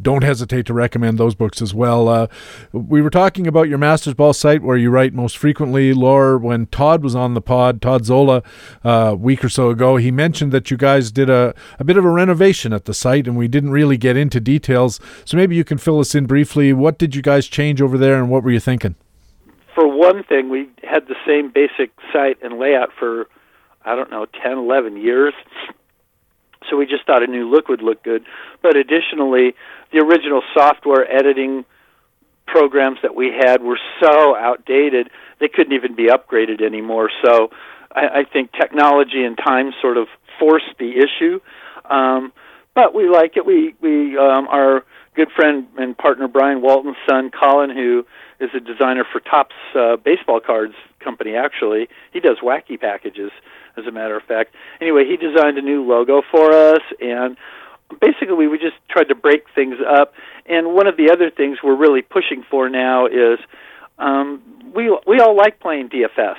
don't hesitate to recommend those books as well. Uh, we were talking about your Masters Ball site where you write most frequently. Lawr, when Todd was on the pod, Todd Zola, uh, a week or so ago, he mentioned that you guys did a, a bit of a renovation at the site, and we didn't really get into details. So maybe you can fill us in briefly. What did you guys change over there, and what were you thinking?
For one thing, we had the same basic site and layout for, I don't know, 10, 11 years so we just thought a new look would look good. But additionally, the original software editing programs that we had were so outdated they couldn't even be upgraded anymore. So I, I think technology and time sort of forced the issue. Um, but we like it. We we um, our good friend and partner Brian Walton's son Colin, who is a designer for Topps uh, baseball cards company. Actually, he does wacky packages as a matter of fact. Anyway, he designed a new logo for us, and basically we just tried to break things up. And one of the other things we're really pushing for now is um, we we all like playing DFS.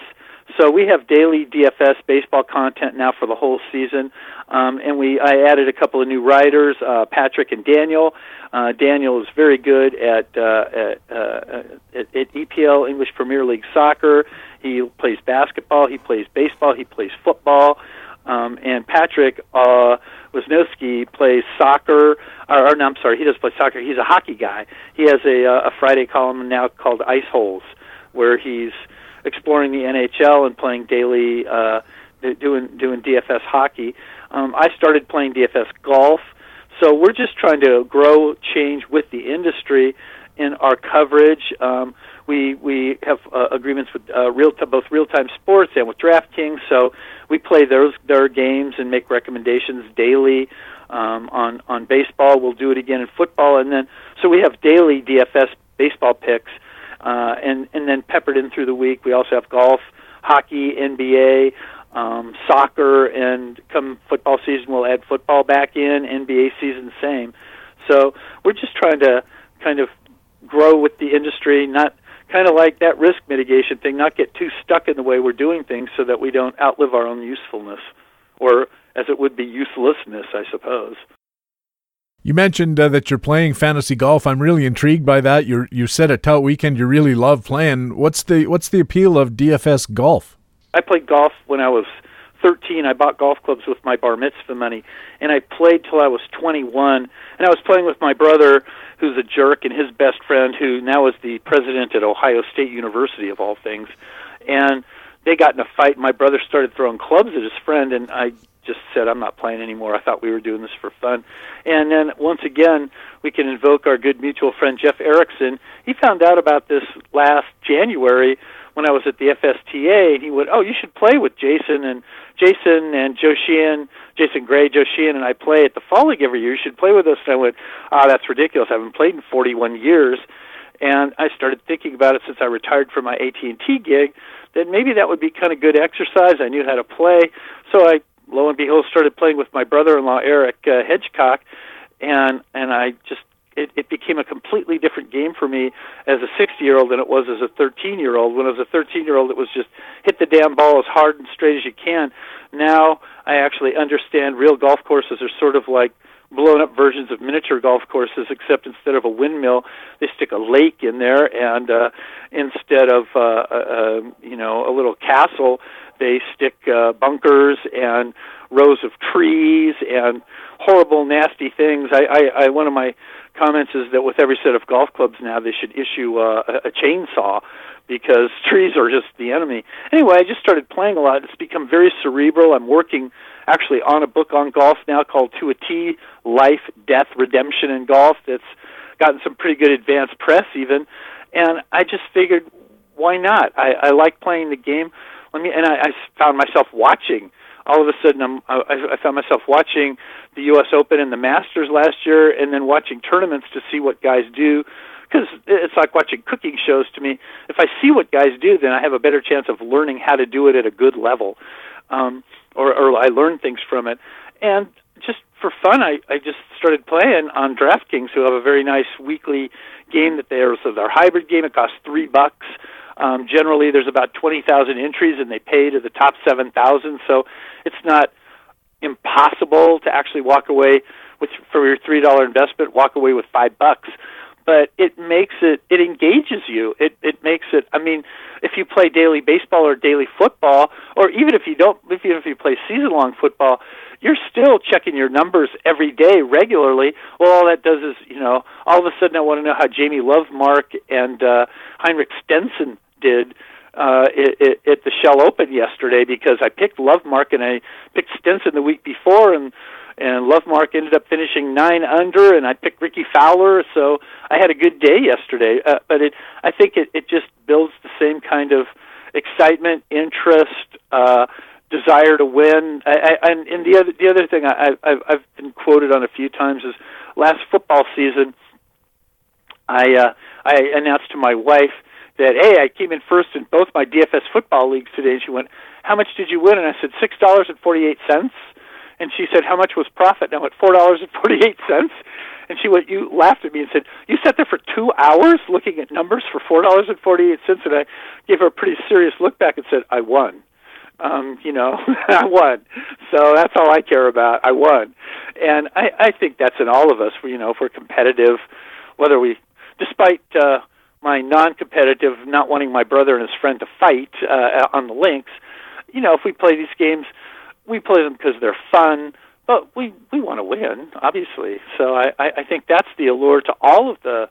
So we have daily DFS baseball content now for the whole season, um, and we I added a couple of new writers, uh, Patrick and Daniel. Uh, Daniel is very good at, uh, at, uh, at, at EPL English Premier League soccer. He plays basketball. He plays baseball. He plays football. Um, and Patrick uh, Wisniewski plays soccer. Or, or no, I'm sorry, he doesn't play soccer. He's a hockey guy. He has a, uh, a Friday column now called Ice Holes, where he's exploring the NHL and playing daily, uh, doing doing DFS hockey. Um, I started playing DFS golf, so we're just trying to grow, change with the industry in our coverage. Um, we we have uh, agreements with uh, real both real time sports and with DraftKings, so we play those their games and make recommendations daily. Um, on on baseball, we'll do it again in football, and then so we have daily DFS baseball picks, uh, and and then peppered in through the week. We also have golf, hockey, NBA, um, soccer, and come football season, we'll add football back in. NBA season, same. So we're just trying to kind of grow with the industry, not kind of like that risk mitigation thing, not get too stuck in the way we're doing things so that we don't outlive our own usefulness, or as it would be, uselessness, I suppose.
You mentioned uh, that you're playing fantasy golf. I'm really intrigued by that. You you said at Tout Weekend you really love playing. What's the what's the appeal of DFS golf?
I played golf when I was 13. I bought golf clubs with my bar mitzvah money, and I played till I was 21. And I was playing with my brother, who's a jerk, and his best friend, who now is the president at Ohio State University of all things. And they got in a fight. My brother started throwing clubs at his friend, and I just said, I'm not playing anymore. I thought we were doing this for fun. And then once again, we can invoke our good mutual friend Jeff Erickson. He found out about this last January when I was at the FSTA, and he went, "Oh, you should play with Jason and Jason and Joe Sheehan, Jason Gray, Joe Sheehan, and I play at the Fall League every year. You should play with us." And I went, "Ah, oh, that's ridiculous. I haven't played in 41 years." And I started thinking about it since I retired from my AT&T gig that maybe that would be kind of good exercise. I knew how to play, so I lo and behold started playing with my brother-in-law Eric uh, Hedgecock, and and I just it, it became a completely different game for me as a 60 year old than it was as a 13 year old. When I was a 13 year old, it was just hit the damn ball as hard and straight as you can. Now I actually understand real golf courses are sort of like blown up versions of miniature golf courses, except instead of a windmill, they stick a lake in there, and uh, instead of uh, uh, uh you know a little castle, they stick uh, bunkers and rows of trees and horrible, nasty things. I, I, I one of my comments is that with every set of golf clubs now, they should issue uh, a, a chainsaw because [LAUGHS] trees are just the enemy. Anyway, I just started playing a lot. It's become very cerebral. I'm working actually on a book on golf now called To a T: Life, Death, Redemption in Golf. That's gotten some pretty good advanced press even, and I just figured, why not? I, I like playing the game. Let me, and I, I found myself watching all of a sudden I'm, I, I found myself watching the U.S. Open and the Masters last year, and then watching tournaments to see what guys do. Because it's like watching cooking shows to me. If I see what guys do, then I have a better chance of learning how to do it at a good level, um, or, or I learn things from it. And just for fun, I, I just started playing on DraftKings, who have a very nice weekly game that they are so their hybrid game. It costs three bucks. Um, generally, there's about 20,000 entries, and they pay to the top 7,000. So it's not impossible to actually walk away with for your three dollar investment, walk away with five bucks. But it makes it it engages you. It it makes it. I mean, if you play daily baseball or daily football, or even if you don't, you if you play season long football, you're still checking your numbers every day regularly. Well, all that does is, you know, all of a sudden I want to know how Jamie Lovemark and uh, Henrik Stenson did uh, it, at the Shell Open yesterday because I picked Lovemark and I picked Stenson the week before and and Lovemark ended up finishing nine under and I picked Rickie Fowler. So I had a good day yesterday uh, but it I think it it just builds the same kind of excitement interest uh desire to win. I, I and, and the other the other thing I I've, I've been quoted on a few times is last football season I uh I announced to my wife that, hey, I came in first in both my DFS football leagues today. And she went, how much did you win? And I said, six dollars and forty eight cents. And she said, how much was profit? And I went, four dollars and forty eight cents. And she went, you laughed at me and said, you sat there for two hours looking at numbers for four dollars and forty eight cents. And I gave her a pretty serious look back and said, I won. Um, you know, [LAUGHS] I won. So that's all I care about. I won. And I, I think that's in all of us. You know, if we're competitive, whether we, despite uh, my non-competitive, not wanting my brother and his friend to fight uh, on the links. You know, if we play these games we play them because they're fun, but we we want to win, obviously. So I, I I think that's the allure to all of the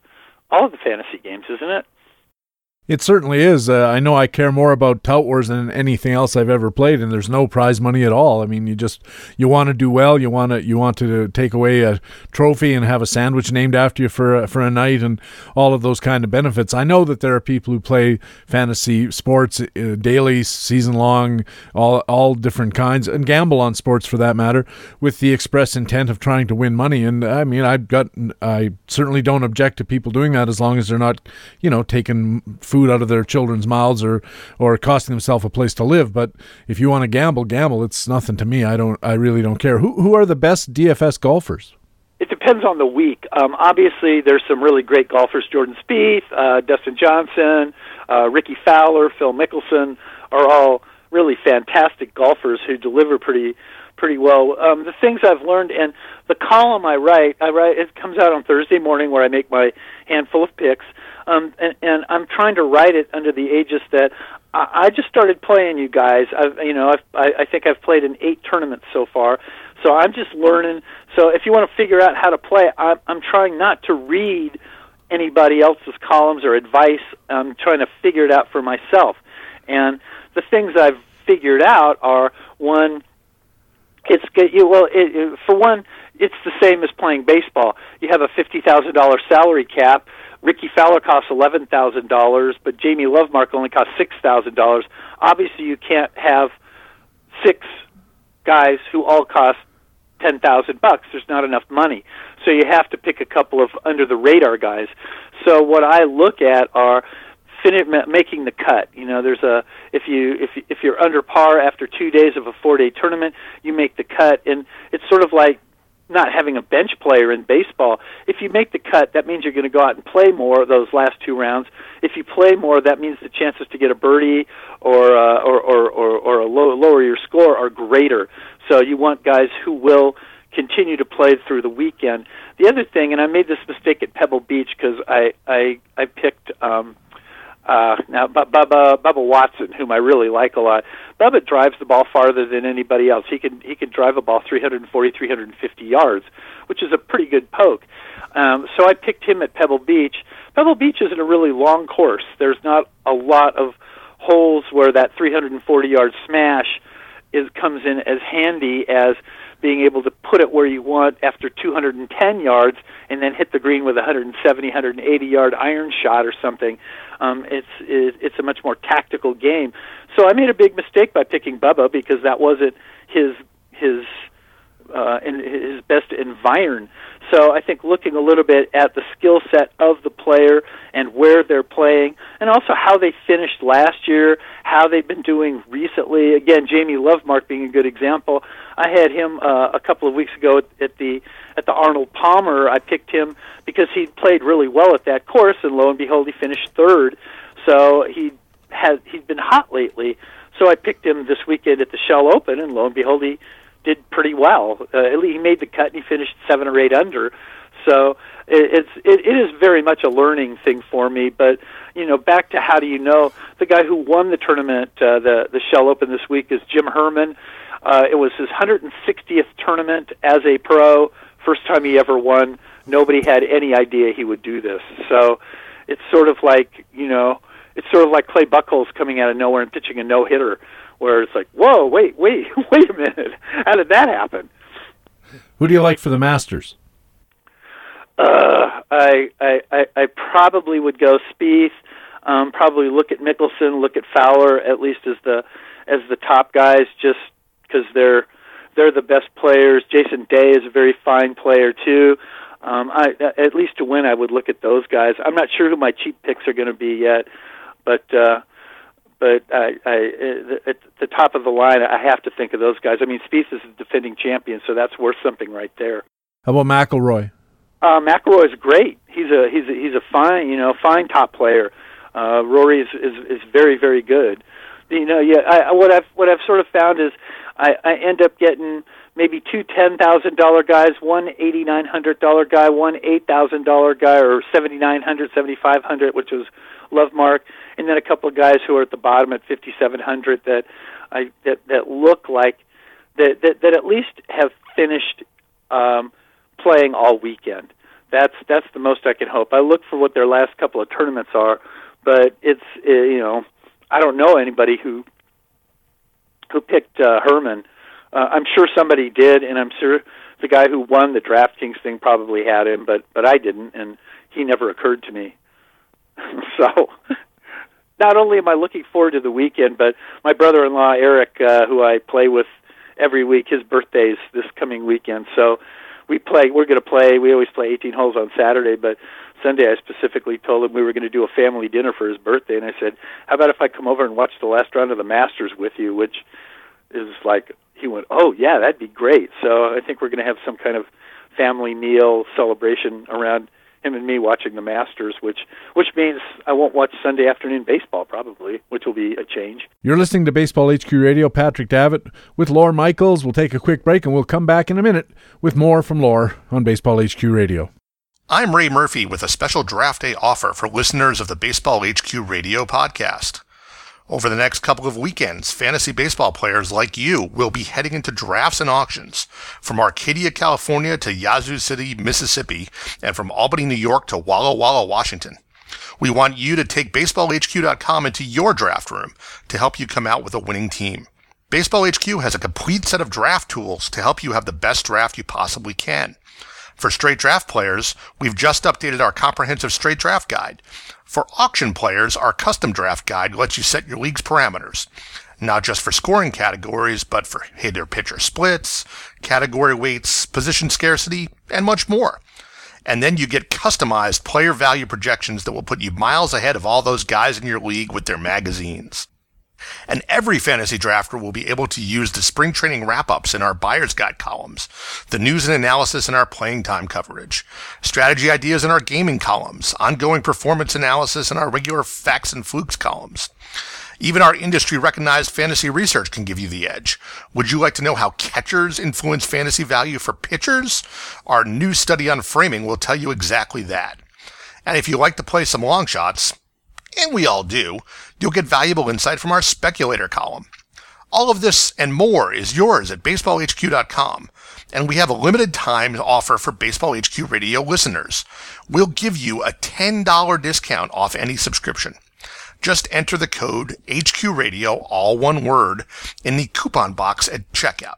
all of the fantasy games, isn't it?
It certainly is. Uh, I know I care more about Tout Wars than anything else I've ever played, and there's no prize money at all. I mean, you just you want to do well. You want to you want to take away a trophy and have a sandwich named after you for a, for a night, and all of those kind of benefits. I know that there are people who play fantasy sports uh, daily, season long, all all different kinds, and gamble on sports for that matter, with the express intent of trying to win money. And I mean, I've got I certainly don't object to people doing that as long as they're not, you know, taking food food out of their children's mouths or or costing themselves a place to live. But if you want to gamble, gamble. It's nothing to me. I don't. I really don't care. Who who are the best DFS golfers?
It depends on the week. Um, obviously, there's some really great golfers. Jordan Spieth, uh, Dustin Johnson, uh, Rickie Fowler, Phil Mickelson are all really fantastic golfers who deliver pretty pretty well. Um, the things I've learned and the column I write, I write it comes out on Thursday morning where I make my handful of picks um, and, and I'm trying to write it under the aegis that I, I just started playing you guys. I've, you know, I've, I, I think I've played in eight tournaments so far, so I'm just learning. So if you want to figure out how to play, I'm, I'm trying not to read anybody else's columns or advice. I'm trying to figure it out for myself. And the things I've figured out are one, it's. You well, it, it, for one, it's the same as playing baseball. You have a fifty thousand dollar salary cap Rickie Fowler costs eleven thousand dollars, but Jamie Lovemark only costs six thousand dollars. Obviously, you can't have six guys who all cost ten thousand bucks. There's not enough money, so you have to pick a couple of under the radar guys. So what I look at are making the cut. You know, there's a if you if if you're under par after two days of a four day tournament, you make the cut, and it's sort of like not having a bench player in baseball. If you make the cut, that means you're going to go out and play more those last two rounds. If you play more, that means the chances to get a birdie or uh, or, or or or a low, lower your score are greater. So you want guys who will continue to play through the weekend. The other thing, and I made this mistake at Pebble Beach because I I I picked. um uh, now, Bubba Bubba Watson, whom I really like a lot, Bubba drives the ball farther than anybody else. He can he can drive a ball 340, 350 yards, which is a pretty good poke. Um, so I picked him at Pebble Beach. Pebble Beach isn't a really long course. There's not a lot of holes where that 340 yard smash is comes in as handy as being able to put it where you want after 210 yards and then hit the green with a 170, 180 yard iron shot or something. Um, it's it, it's a much more tactical game. So I made a big mistake by picking Bubba because that wasn't his his uh, in his best environ. So I think looking a little bit at the skill set of the player and where they're playing, and also how they finished last year, how they've been doing recently. Again, Jamie Lovemark being a good example. I had him uh, a couple of weeks ago at, the at the Arnold Palmer. I picked him because he played really well at that course, and lo and behold, he finished third. So he has he's been hot lately. So I picked him this weekend at the Shell Open, and lo and behold, he did pretty well. Uh, he made the cut and he finished seven or eight under. So it, it's it, it is very much a learning thing for me. But you know, back to how do you know? The guy who won the tournament, uh, the the Shell Open this week, is Jim Herman. Uh, it was his 160th tournament as a pro. First time he ever won. Nobody had any idea he would do this. So it's sort of like you know, it's sort of like Clay Buchholz coming out of nowhere and pitching a no hitter where it's like, whoa, wait, wait, [LAUGHS] wait a minute, how did that happen?
Who do you like for the Masters?
Uh, I, I, I, I probably would go Spieth. Um, probably look at Mickelson, look at Fowler, at least as the as the top guys, just because they're they're the best players. Jason Day is a very fine player too. Um, I, at least to win, I would look at those guys. I'm not sure who my cheap picks are going to be yet, but uh, but I, I, at the top of the line, I have to think of those guys. I mean, Spieth is a defending champion, so that's worth something right there.
How about McIlroy?
Uh, McIlroy is great. He's a he's a, he's a fine you know fine top player. Uh, Rory is, is is very very good. You know, yeah. I, what I've what I've sort of found is I, I end up getting maybe two ten thousand dollar guys, one eighty nine hundred dollar guy, one eight thousand dollar guy, or seventy nine hundred, seventy five hundred, which was Lovemark, and then a couple of guys who are at the bottom at 5700 that I that that look like that that, that at least have finished um, playing all weekend. That's that's the most I can hope. I look for what their last couple of tournaments are, but it's uh, you know I don't know anybody who who picked uh, Herman. Uh, I'm sure somebody did, and I'm sure the guy who won the DraftKings thing probably had him, but but I didn't, and he never occurred to me. [LAUGHS] so not only am I looking forward to the weekend, but my brother-in-law Eric, uh, who I play with every week, his birthday's this coming weekend. So we play. We're going to play. We always play 18 holes on Saturday, but Sunday I specifically told him we were going to do a family dinner for his birthday, and I said, "How about if I come over and watch the last round of the Masters with you?" Which is like he went, "Oh yeah, that'd be great." So I think we're going to have some kind of family meal celebration around him and me watching the Masters, which which means I won't watch Sunday afternoon baseball probably, which will be a change.
You're listening to Baseball HQ Radio. Patrick Davitt with Lawr Michaels. We'll take a quick break and we'll come back in a minute with more from Lawr on Baseball HQ Radio.
I'm Ray Murphy with a special draft day offer for listeners of the Baseball HQ Radio podcast. Over the next couple of weekends, fantasy baseball players like you will be heading into drafts and auctions from Arcadia, California to Yazoo City, Mississippi, and from Albany, New York to Walla Walla, Washington. We want you to take baseballhq.com into your draft room to help you come out with a winning team. Baseball HQ has a complete set of draft tools to help you have the best draft you possibly can. For straight draft players, we've just updated our comprehensive straight draft guide. For auction players, our custom draft guide lets you set your league's parameters, not just for scoring categories, but for hitter pitcher splits, category weights, position scarcity, and much more. And then you get customized player value projections that will put you miles ahead of all those guys in your league with their magazines. And every fantasy drafter will be able to use the spring training wrap ups in our buyer's guide columns, the news and analysis in our playing time coverage, strategy ideas in our gaming columns, ongoing performance analysis in our regular facts and flukes columns. Even our industry recognized fantasy research can give you the edge. Would you like to know how catchers influence fantasy value for pitchers? Our new study on framing will tell you exactly that. And if you like to play some long shots, and we all do, you'll get valuable insight from our speculator column. All of this and more is yours at baseballhq.com, and we have a limited time offer for Baseball HQ radio listeners. We'll give you a $10 discount off any subscription. Just enter the code HQ Radio, all one word, in the coupon box at checkout.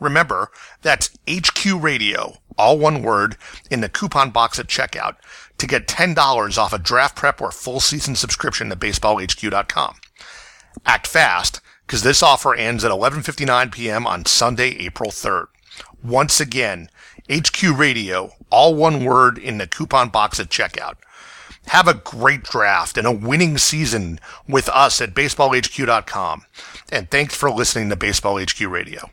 Remember, that's HQ Radio, all one word, in the coupon box at checkout to get $10 off a draft prep or full season subscription to baseballhq.com. Act fast, because this offer ends at 11.59 p.m. on Sunday, April 3rd. Once again, HQ Radio, all one word in the coupon box at checkout. Have a great draft and a winning season with us at baseballhq.com. And thanks for listening to Baseball HQ Radio.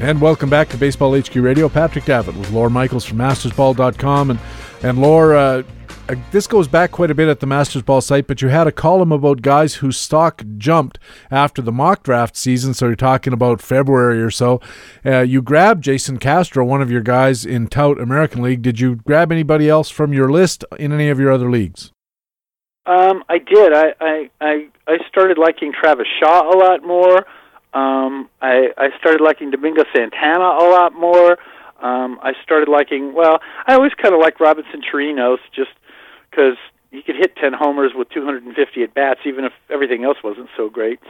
And welcome back to Baseball HQ Radio. Patrick Davitt with Lawr Michaels from MastersBall.com. And, and Lawr, uh, uh, this goes back quite a bit at the Masters Ball site, but you had a column about guys whose stock jumped after the mock draft season. So you're talking about February or so. Uh, you grabbed Jason Castro, one of your guys in Tout American League. Did you grab anybody else from your list in any of your other leagues?
Um, I did. I, I I I started liking Travis Shaw a lot more. Um, I I started liking Domingo Santana a lot more. Um, I started liking well. I always kind of liked Robinson Chirinos just because he could hit 10 homers with 250 at bats, even if everything else wasn't so great.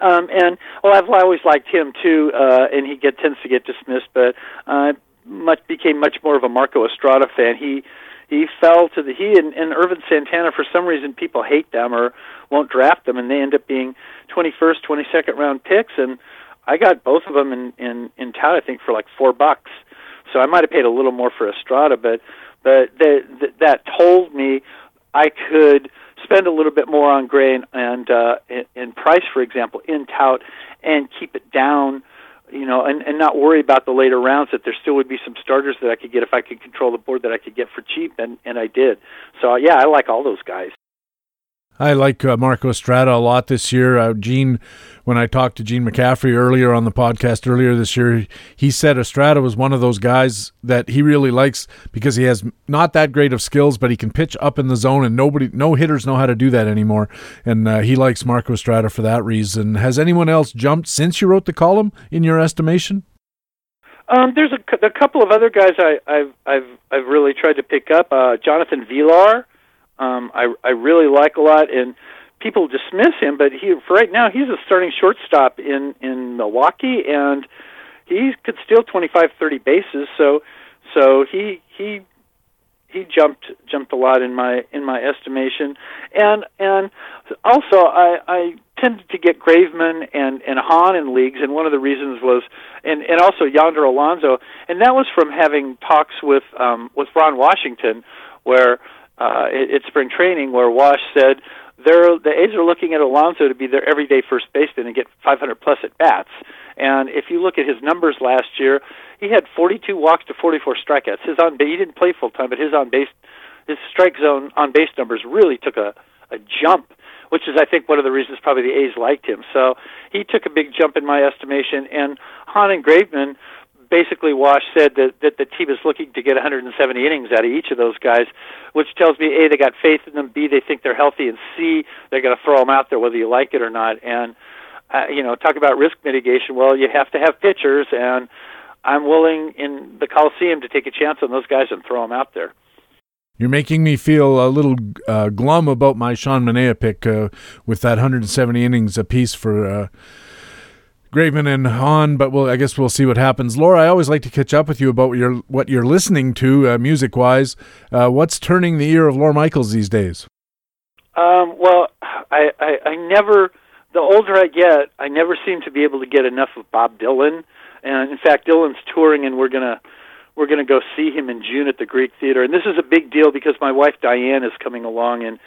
Um, and well, I've always liked him too, uh, and he get tends to get dismissed, but uh, much became much more of a Marco Estrada fan. He he fell to the he and, and Ervin Santana for some reason people hate them or won't draft them, and they end up being 21st, 22nd round picks, and I got both of them in in in Tout I think for like four bucks. So I might have paid a little more for Estrada, but but that that told me I could spend a little bit more on grain and uh, in price, for example, in tout, and keep it down, you know, and, and not worry about the later rounds. That there still would be some starters that I could get if I could control the board that I could get for cheap, and and I did. So yeah, I like all those guys.
I like uh, Marco Estrada a lot this year. Uh, Gene, when I talked to Gene McCaffrey earlier on the podcast earlier this year, he said Estrada was one of those guys that he really likes because he has not that great of skills, but he can pitch up in the zone, and nobody, no hitters know how to do that anymore. And uh, he likes Marco Estrada for that reason. Has anyone else jumped since you wrote the column in your estimation?
Um, there's a, a couple of other guys I, I've I've I've really tried to pick up. Uh, Jonathan Villar um, I I really like a lot, and people dismiss him, but he for right now he's a starting shortstop in in Milwaukee, and he could steal 25, 30 bases. So so he he he jumped jumped a lot in my in my estimation, and and also I I tended to get Graveman and and Hahn in leagues, and one of the reasons was and and also Yonder Alonso, and that was from having talks with um with Ron Washington, where uh, at, spring training where Wash said they're, the A's are looking at Alonso to be their everyday first baseman and get 500 plus at bats. And if you look at his numbers last year, he had 42 walks to 44 strikeouts. His on he didn't play full time, but his on base, his strike zone on base numbers really took a a jump, which is I think one of the reasons probably the A's liked him. So he took a big jump in my estimation. And Hahn and Graveman basically Wash said that that the team is looking to get 170 innings out of each of those guys, which tells me a they got faith in them, b they think they're healthy, and c they're going to throw them out there whether you like it or not. And uh, you know, talk about risk mitigation. Well, you have to have pitchers, and I'm willing in the Coliseum to take a chance on those guys and throw them out there.
You're making me feel a little uh, glum about my Sean Manaea pick uh, with that 170 innings apiece for uh, Graveman and Hahn, but we'll, I guess we'll see what happens. Lawr, I always like to catch up with you about what you're, what you're listening to uh, music wise. Uh, what's turning the ear of Lawr Michaels these days?
Um, well, I, I, I never, the older I get, I never seem to be able to get enough of Bob Dylan. And in fact, Dylan's touring, and we're gonna we're gonna go see him in June at the Greek Theater. And this is a big deal because my wife Diane is coming along, and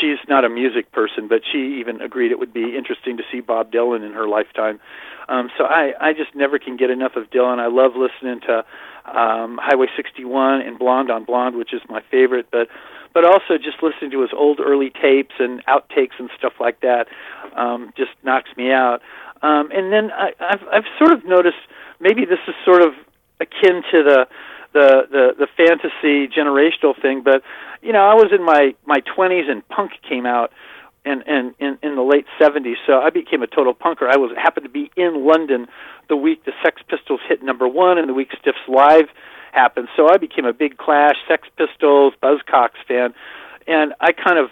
she's not a music person, but she even agreed it would be interesting to see Bob Dylan in her lifetime. Um, so I, I just never can get enough of Dylan. I love listening to um, Highway 61 and Blonde on Blonde, which is my favorite, but but also just listening to his old early tapes and outtakes and stuff like that um, just knocks me out. Um, and then I, I've I've sort of noticed maybe this is sort of akin to the the the the fantasy generational thing. But you know, I was in my my twenties and punk came out. And, and in, in the late '70s, so I became a total punker. I was happened to be in London the week the Sex Pistols hit number one, and the week Stiffs Live happened. So I became a big Clash, Sex Pistols, Buzzcocks fan, and I kind of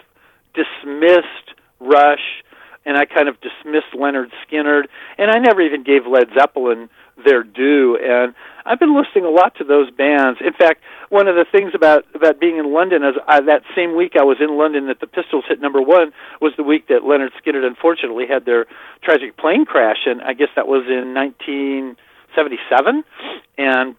dismissed Rush, and I kind of dismissed Lynyrd Skynyrd, and I never even gave Led Zeppelin their due. And I've been listening a lot to those bands. In fact, one of the things about about being in London is I, that same week I was in London that the Pistols hit number one was the week that Lynyrd Skynyrd unfortunately had their tragic plane crash, and I guess that was in 1977. And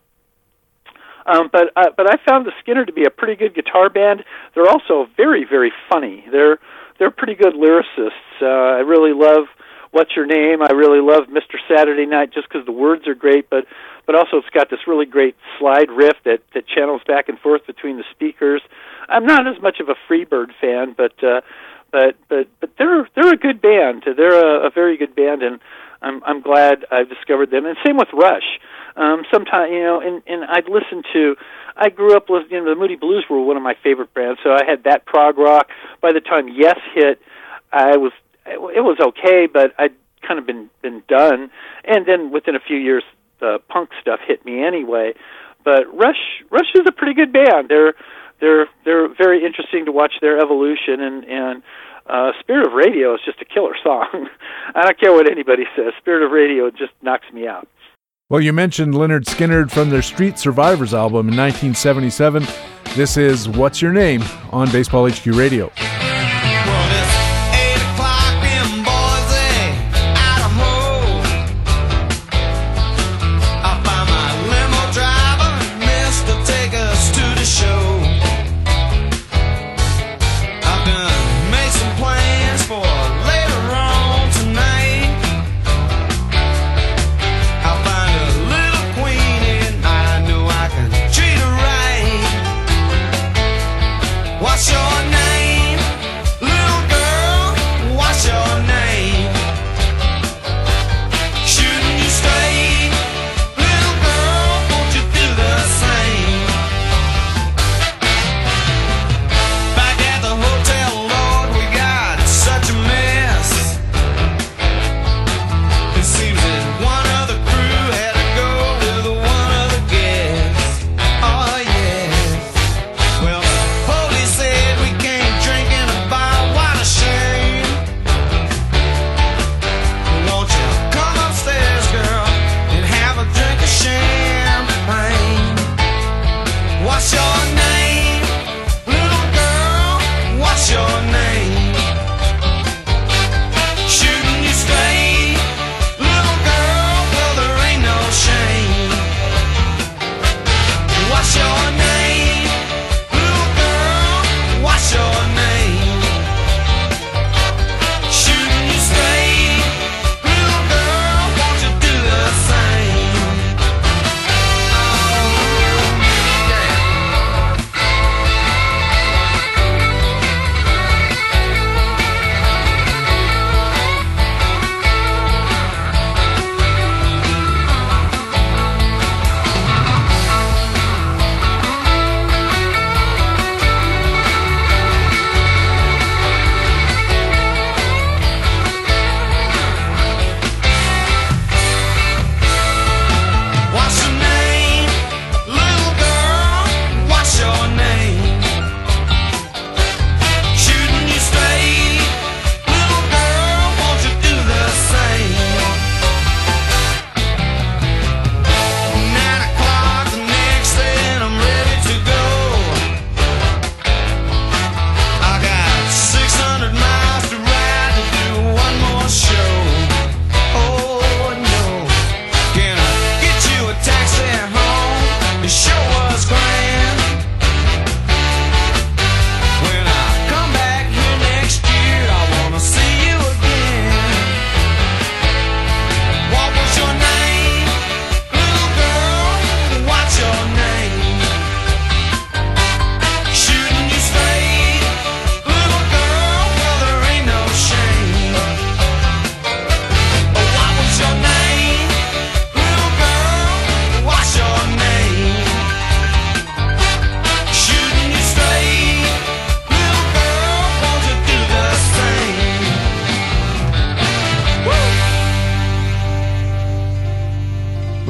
um, but uh, but I found the Skynyrd to be a pretty good guitar band. They're also very very funny. They're they're pretty good lyricists. Uh, I really love What's Your Name? I really love Mr. Saturday Night just because the words are great, but but also it's got this really great slide riff that that channels back and forth between the speakers. I'm not as much of a Freebird fan, but uh, but but but they're they're a good band. They're a, a very good band, and I'm I'm glad I've discovered them. And same with Rush. Um, sometimes you know, and and I'd listen to. I grew up listening. You know, the Moody Blues were one of my favorite bands, so I had that prog rock. By the time Yes hit, I was it was okay, but I'd kind of been been done. And then within a few years, the punk stuff hit me anyway. But Rush Rush is a pretty good band. They're they're they're very interesting to watch their evolution and and uh, Spirit of Radio is just a killer song. [LAUGHS] I don't care what anybody says. Spirit of Radio just knocks me out.
Well, you mentioned Lynyrd Skynyrd from their Street Survivors album in 1977. This is What's Your Name on Baseball HQ Radio.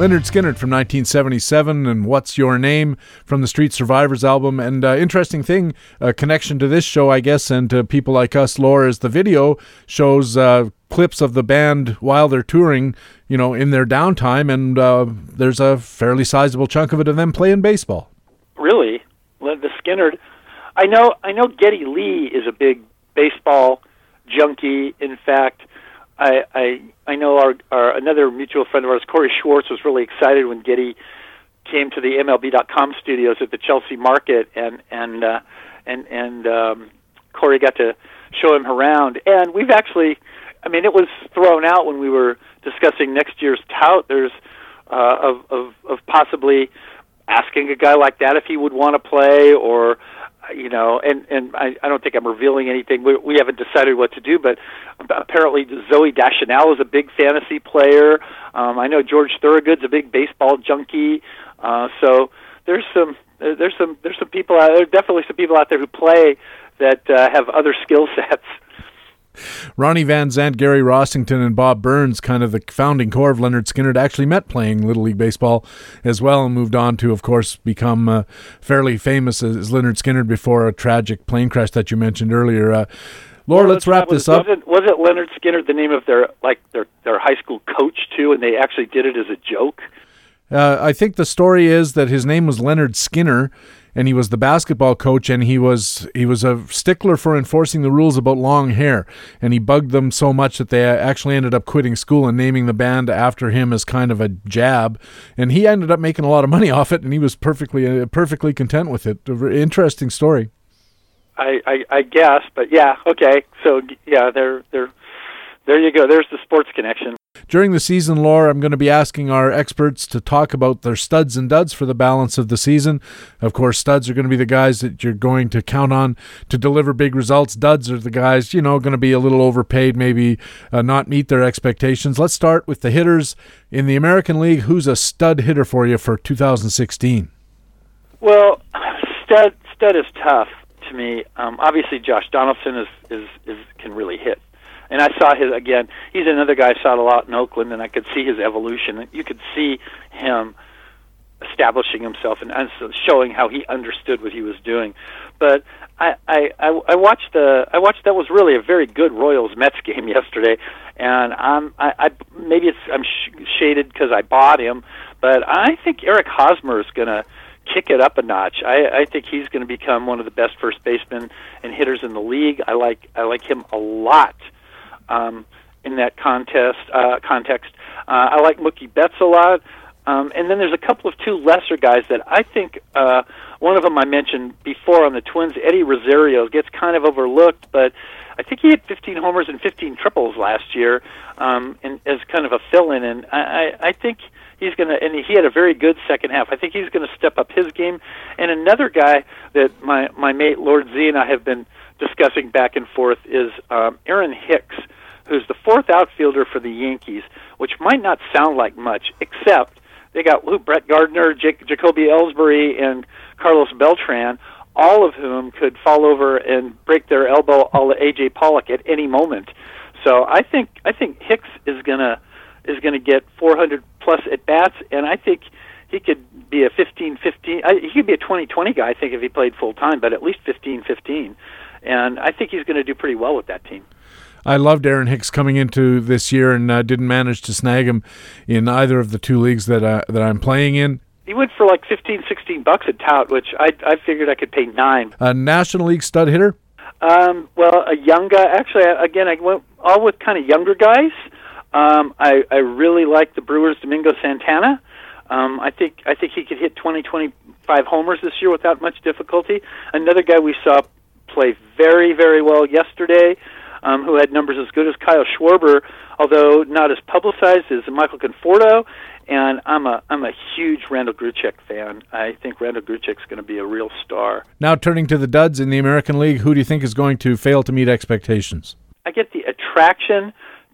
Lynyrd Skynyrd from 1977 and What's Your Name from the Street Survivors album. And uh, interesting thing, a connection to this show, I guess, and to people like us, Lawr, is the video shows uh, clips of the band while they're touring, you know, in their downtime. And uh, there's a fairly sizable chunk of it of them playing baseball.
Really? The Skynyrd. I know, I know Geddy Lee is a big baseball junkie. In fact, I, I I know our, our another mutual friend of ours, Cory Schwartz, was really excited when Geddy came to the MLB.com studios at the Chelsea Market, and and uh, and and um, Cory got to show him around. And we've actually, I mean, it was thrown out when we were discussing next year's tout. There's uh, of of of possibly asking a guy like that if he would want to play, or you know, and and I, I don't think I'm revealing anything. We, we haven't decided what to do, but apparently Zooey Deschanel is a big fantasy player. Um, I know George Thorogood's a big baseball junkie. Uh, so there's some there's some there's some people out there. Definitely some people out there who play that uh, have other skill [LAUGHS] sets.
Ronnie Van Zant, Gary Rossington, and Bob Burns, kind of the founding core of Lynyrd Skynyrd, actually met playing Little League Baseball as well and moved on to, of course, become uh, fairly famous as Lynyrd Skynyrd before a tragic plane crash that you mentioned earlier. Uh, Lawr, well, let's wrap
was,
this up.
Wasn't, wasn't Lynyrd Skynyrd the name of their like their their high school coach too, and they actually did it as a joke?
Uh, I think the story is that his name was Leonard Skinner, and he was the basketball coach and he was he was a stickler for enforcing the rules about long hair. And he bugged them so much that they actually ended up quitting school and naming the band after him as kind of a jab. And he ended up making a lot of money [LAUGHS] off it and he was perfectly uh, perfectly content with it. Interesting story.
I, I I guess but yeah okay. So yeah they're they're there you go. There's the sports connection
during the season, Lawr, I'm going to be asking our experts to talk about their studs and duds for the balance of the season. Of course, studs are going to be the guys that you're going to count on to deliver big results. Duds are the guys, you know, going to be a little overpaid, maybe uh, not meet their expectations. Let's start with the hitters in the American League. Who's a stud hitter for you for 2016?
Well, stud stud is tough to me. Um, obviously, Josh Donaldson is, is is can really hit and I saw his again. He's another guy I saw a lot in Oakland, and I could see his evolution. You could see him establishing himself and showing how he understood what he was doing. But I, I, I, watched the I watched that was really a very good Royals Mets game [LAUGHS] yesterday, and I'm I, I maybe it's I'm sh- shaded because I bought him, but I think Eric Hosmer is to kick it up a notch. I, I think he's going to become one of the best first basemen and hitters in the league. I like I like him a lot um, in that contest uh, context. Uh, I like Mookie Betts a lot. Um, and then there's a couple of two lesser guys that I think uh, one of them I mentioned before on the Twins, Eddie Rosario, gets kind of overlooked, but I think he had 15 homers and 15 triples last year, um, and as kind of a fill-in. And I, I, I think he's going to, and he had a very good second half. I think he's going to step up his game. And another guy that my my mate Lord Z and I have been discussing back and forth is um, Aaron Hicks who's the fourth outfielder for the Yankees, which might not sound like much, except they got Lou Brett Gardner, Jake, Jacoby Ellsbury, and Carlos Beltran, all of whom could fall over and break their elbow, all the AJ Pollock at any moment. So I think I think Hicks is gonna is gonna get 400 plus at bats, and I think he could be a 15 15 he could be a 20 20 guy I think if he played full time but at least 15 15 and I think he's going to do pretty well with that team.
I loved Aaron Hicks coming into this year and uh, didn't manage to snag him in either of the two leagues that I, that I'm playing in.
He went for like 15, 16 bucks a tout, which I I figured I could pay nine.
A National League stud hitter.
Um, well, a young guy. Actually, again, I went all with kind of younger guys. Um, I I really like the Brewers' Domingo Santana. Um, I think I think he could hit 20, 25 homers this year without much difficulty. Another guy we saw play very, very well yesterday um, who had numbers as good as Kyle Schwarber, although not as publicized as Michael Conforto. And I'm a I'm a huge Randall Grichuk fan. I think Randall Grichuk's going to be a real star.
Now turning to the duds in the American League, who do you think is going to fail to meet expectations?
I get the attraction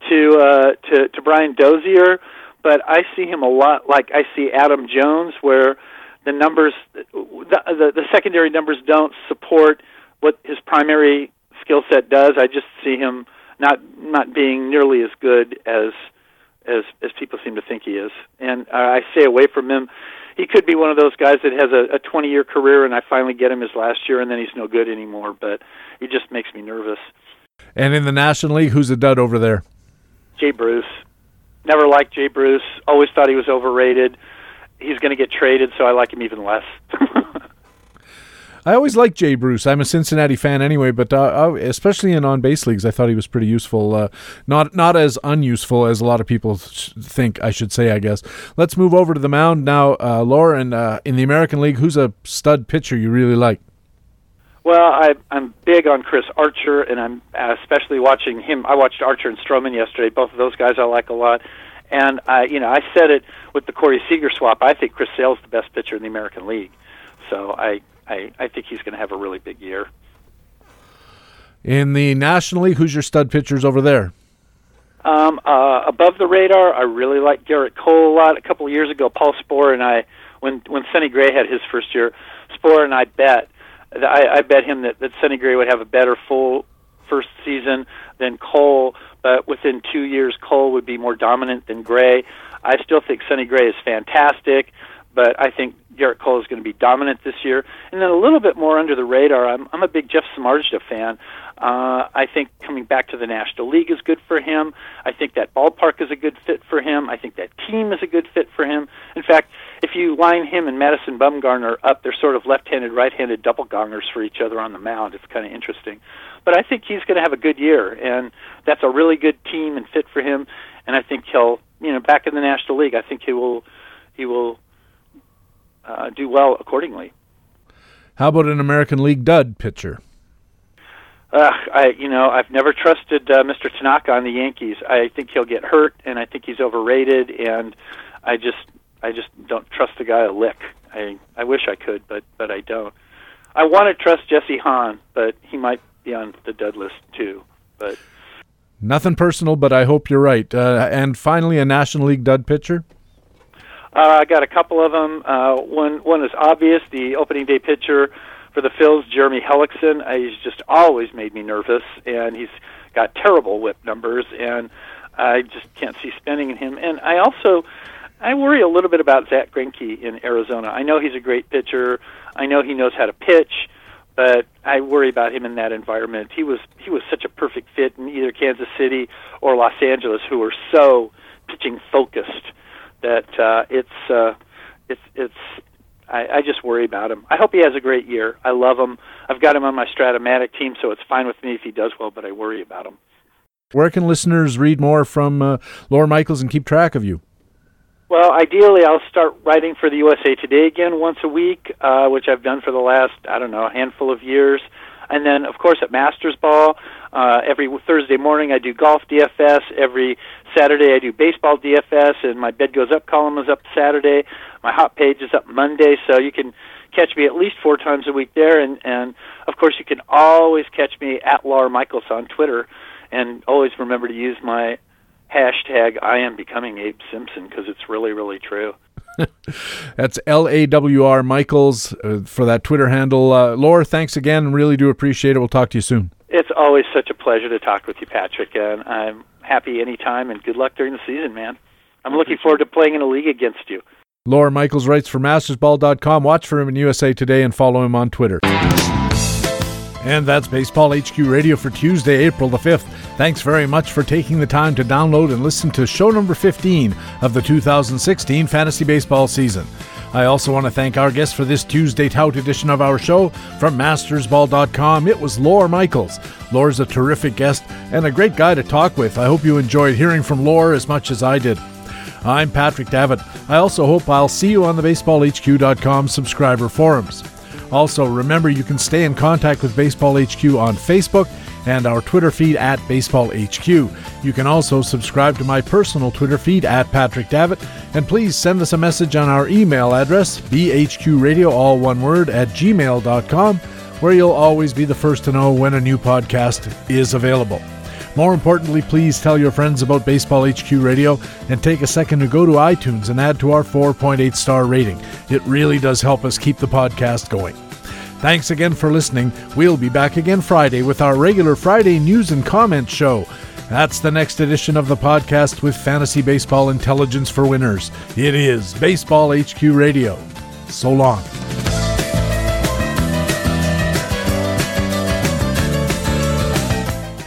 to uh, to to Brian Dozier, but I see him a lot like I see Adam Jones, where the numbers, the, the, the secondary numbers don't support what his primary skill set does. I just see him not not being nearly as good as as as people seem to think he is. And uh, I stay away from him. He could be one of those guys that has a, a 20 year career, and I finally get him his last year, and then he's no good anymore. But he just makes me nervous.
And in the National League, who's a dud over there?
Jay Bruce. Never liked Jay Bruce. Always thought he was overrated. He's going to get traded, so I like him even less. [LAUGHS]
I always liked Jay Bruce. I'm a Cincinnati fan anyway, but uh, especially in on base leagues, I thought he was pretty useful. Uh, not not as unuseful as a lot of people think. I should say, I guess. Let's move over to the mound now, uh, Lauren. Uh, in the American League, who's a stud pitcher you really like?
Well, I, I'm big on Chris Archer, and I'm especially watching him. I watched Archer and Stroman yesterday. Both of those guys I like a lot. And I, you know, I said it with the Corey Seager swap. I think Chris Sale's the best pitcher in the American League. So I, I, I think he's going to have a really big year.
In the National League, who's your stud pitchers over there?
Um, uh, above the radar, I really like Gerrit Cole a lot. A couple of years ago, Paul Sporer and I, when when Sonny Gray had his first year, Sporer and I bet I, I bet him that, that Sonny Gray would have a better full first season than Cole, but within two years, Cole would be more dominant than Gray. I still think Sonny Gray is fantastic, but I think Gerrit Cole is going to be dominant this year. And then a little bit more under the radar, I'm, I'm a big Jeff Samardzija fan. Uh, I think coming back to the National League is good for him. I think that ballpark is a good fit for him. I think that team is a good fit for him. In fact, if you line him and Madison Bumgarner up, they're sort of left-handed, right-handed double gongers for each other on the mound. It's kind of interesting. But I think he's going to have a good year, and that's a really good team and fit for him. And I think he'll, you know, back in the National League, I think he will, he will uh, do well accordingly.
How about an American League dud pitcher?
Uh, I, you know, I've never trusted uh, Mr. Tanaka on the Yankees. I think he'll get hurt, and I think he's overrated. And I just, I just don't trust the guy a lick. I, I wish I could, but, but I don't. I want to trust Jesse Hahn, but he might be on the dud list too. But
nothing personal, but I hope you're right. Uh, and finally, a National League dud pitcher.
Uh, I got a couple of them. Uh, one, one is obvious. The opening day pitcher for the Phils, Jeremy Hellickson. Uh, he's just always made me nervous, and he's got terrible whip numbers, and I just can't see spending in him. And I also I worry a little bit about Zack Greinke in Arizona. I know he's a great pitcher. I know he knows how to pitch, but I worry about him in that environment. He was he was such a perfect fit in either Kansas City or Los Angeles, who were so pitching focused that uh, it's uh, it's it's I, I just worry about him. I hope he has a great year. I love him. I've got him on my Strat-O-Matic team, so it's fine with me if he does well. But I worry about him.
Where can listeners read more from uh, Lawr Michaels and keep track of you?
Well, ideally, I'll start writing for the USA Today again once a week, uh, which I've done for the last I don't know a handful of years. And then, of course, at Mastersball, uh, every Thursday morning I do golf DFS. Every Saturday I do baseball DFS, and my bed goes up column is up Saturday. My hot page is up Monday, so you can catch me at least four times a week there. And and of course you can always catch me at Lawr Michaels on Twitter, and always remember to use my hashtag I am becoming Abe Simpson because it's really really true. [LAUGHS]
That's L A W R Michaels uh, for that Twitter handle. Uh, Lawr, thanks again. Really do appreciate it. We'll talk to you soon.
It's always such a pleasure to talk with you, Patrick, and I'm happy anytime. And good luck during the season, man. I'm looking forward to playing in a league against you.
Lawr Michaels writes for MastersBall.com. Watch for him in USA Today and follow him on Twitter. And that's Baseball HQ Radio for Tuesday, April the 5th. Thanks very much for taking the time to download and listen to show number 15 of the 2016 fantasy baseball season. I also want to thank our guest for this Tuesday tout edition of our show from mastersball.com. It was Lawr Michaels. Lawr's a terrific guest and a great guy to talk with. I hope you enjoyed hearing from Lawr as much as I did. I'm Patrick Davitt. I also hope I'll see you on the baseballhq.com subscriber forums. Also, remember you can stay in contact with Baseball HQ on Facebook and our Twitter feed at Baseball HQ. You can also subscribe to my personal Twitter feed at Patrick Davitt, and please send us a message on our email address, bhqradio, all one word, at gmail.com, where you'll always be the first to know when a new podcast is available. More importantly, please tell your friends about Baseball HQ Radio and take a second to go to iTunes and add to our 4.8 star rating. It really does help us keep the podcast going. Thanks again for listening. We'll be back again Friday with our regular Friday news and comment show. That's the next edition of the podcast with fantasy baseball intelligence for winners. It is Baseball HQ Radio. So long.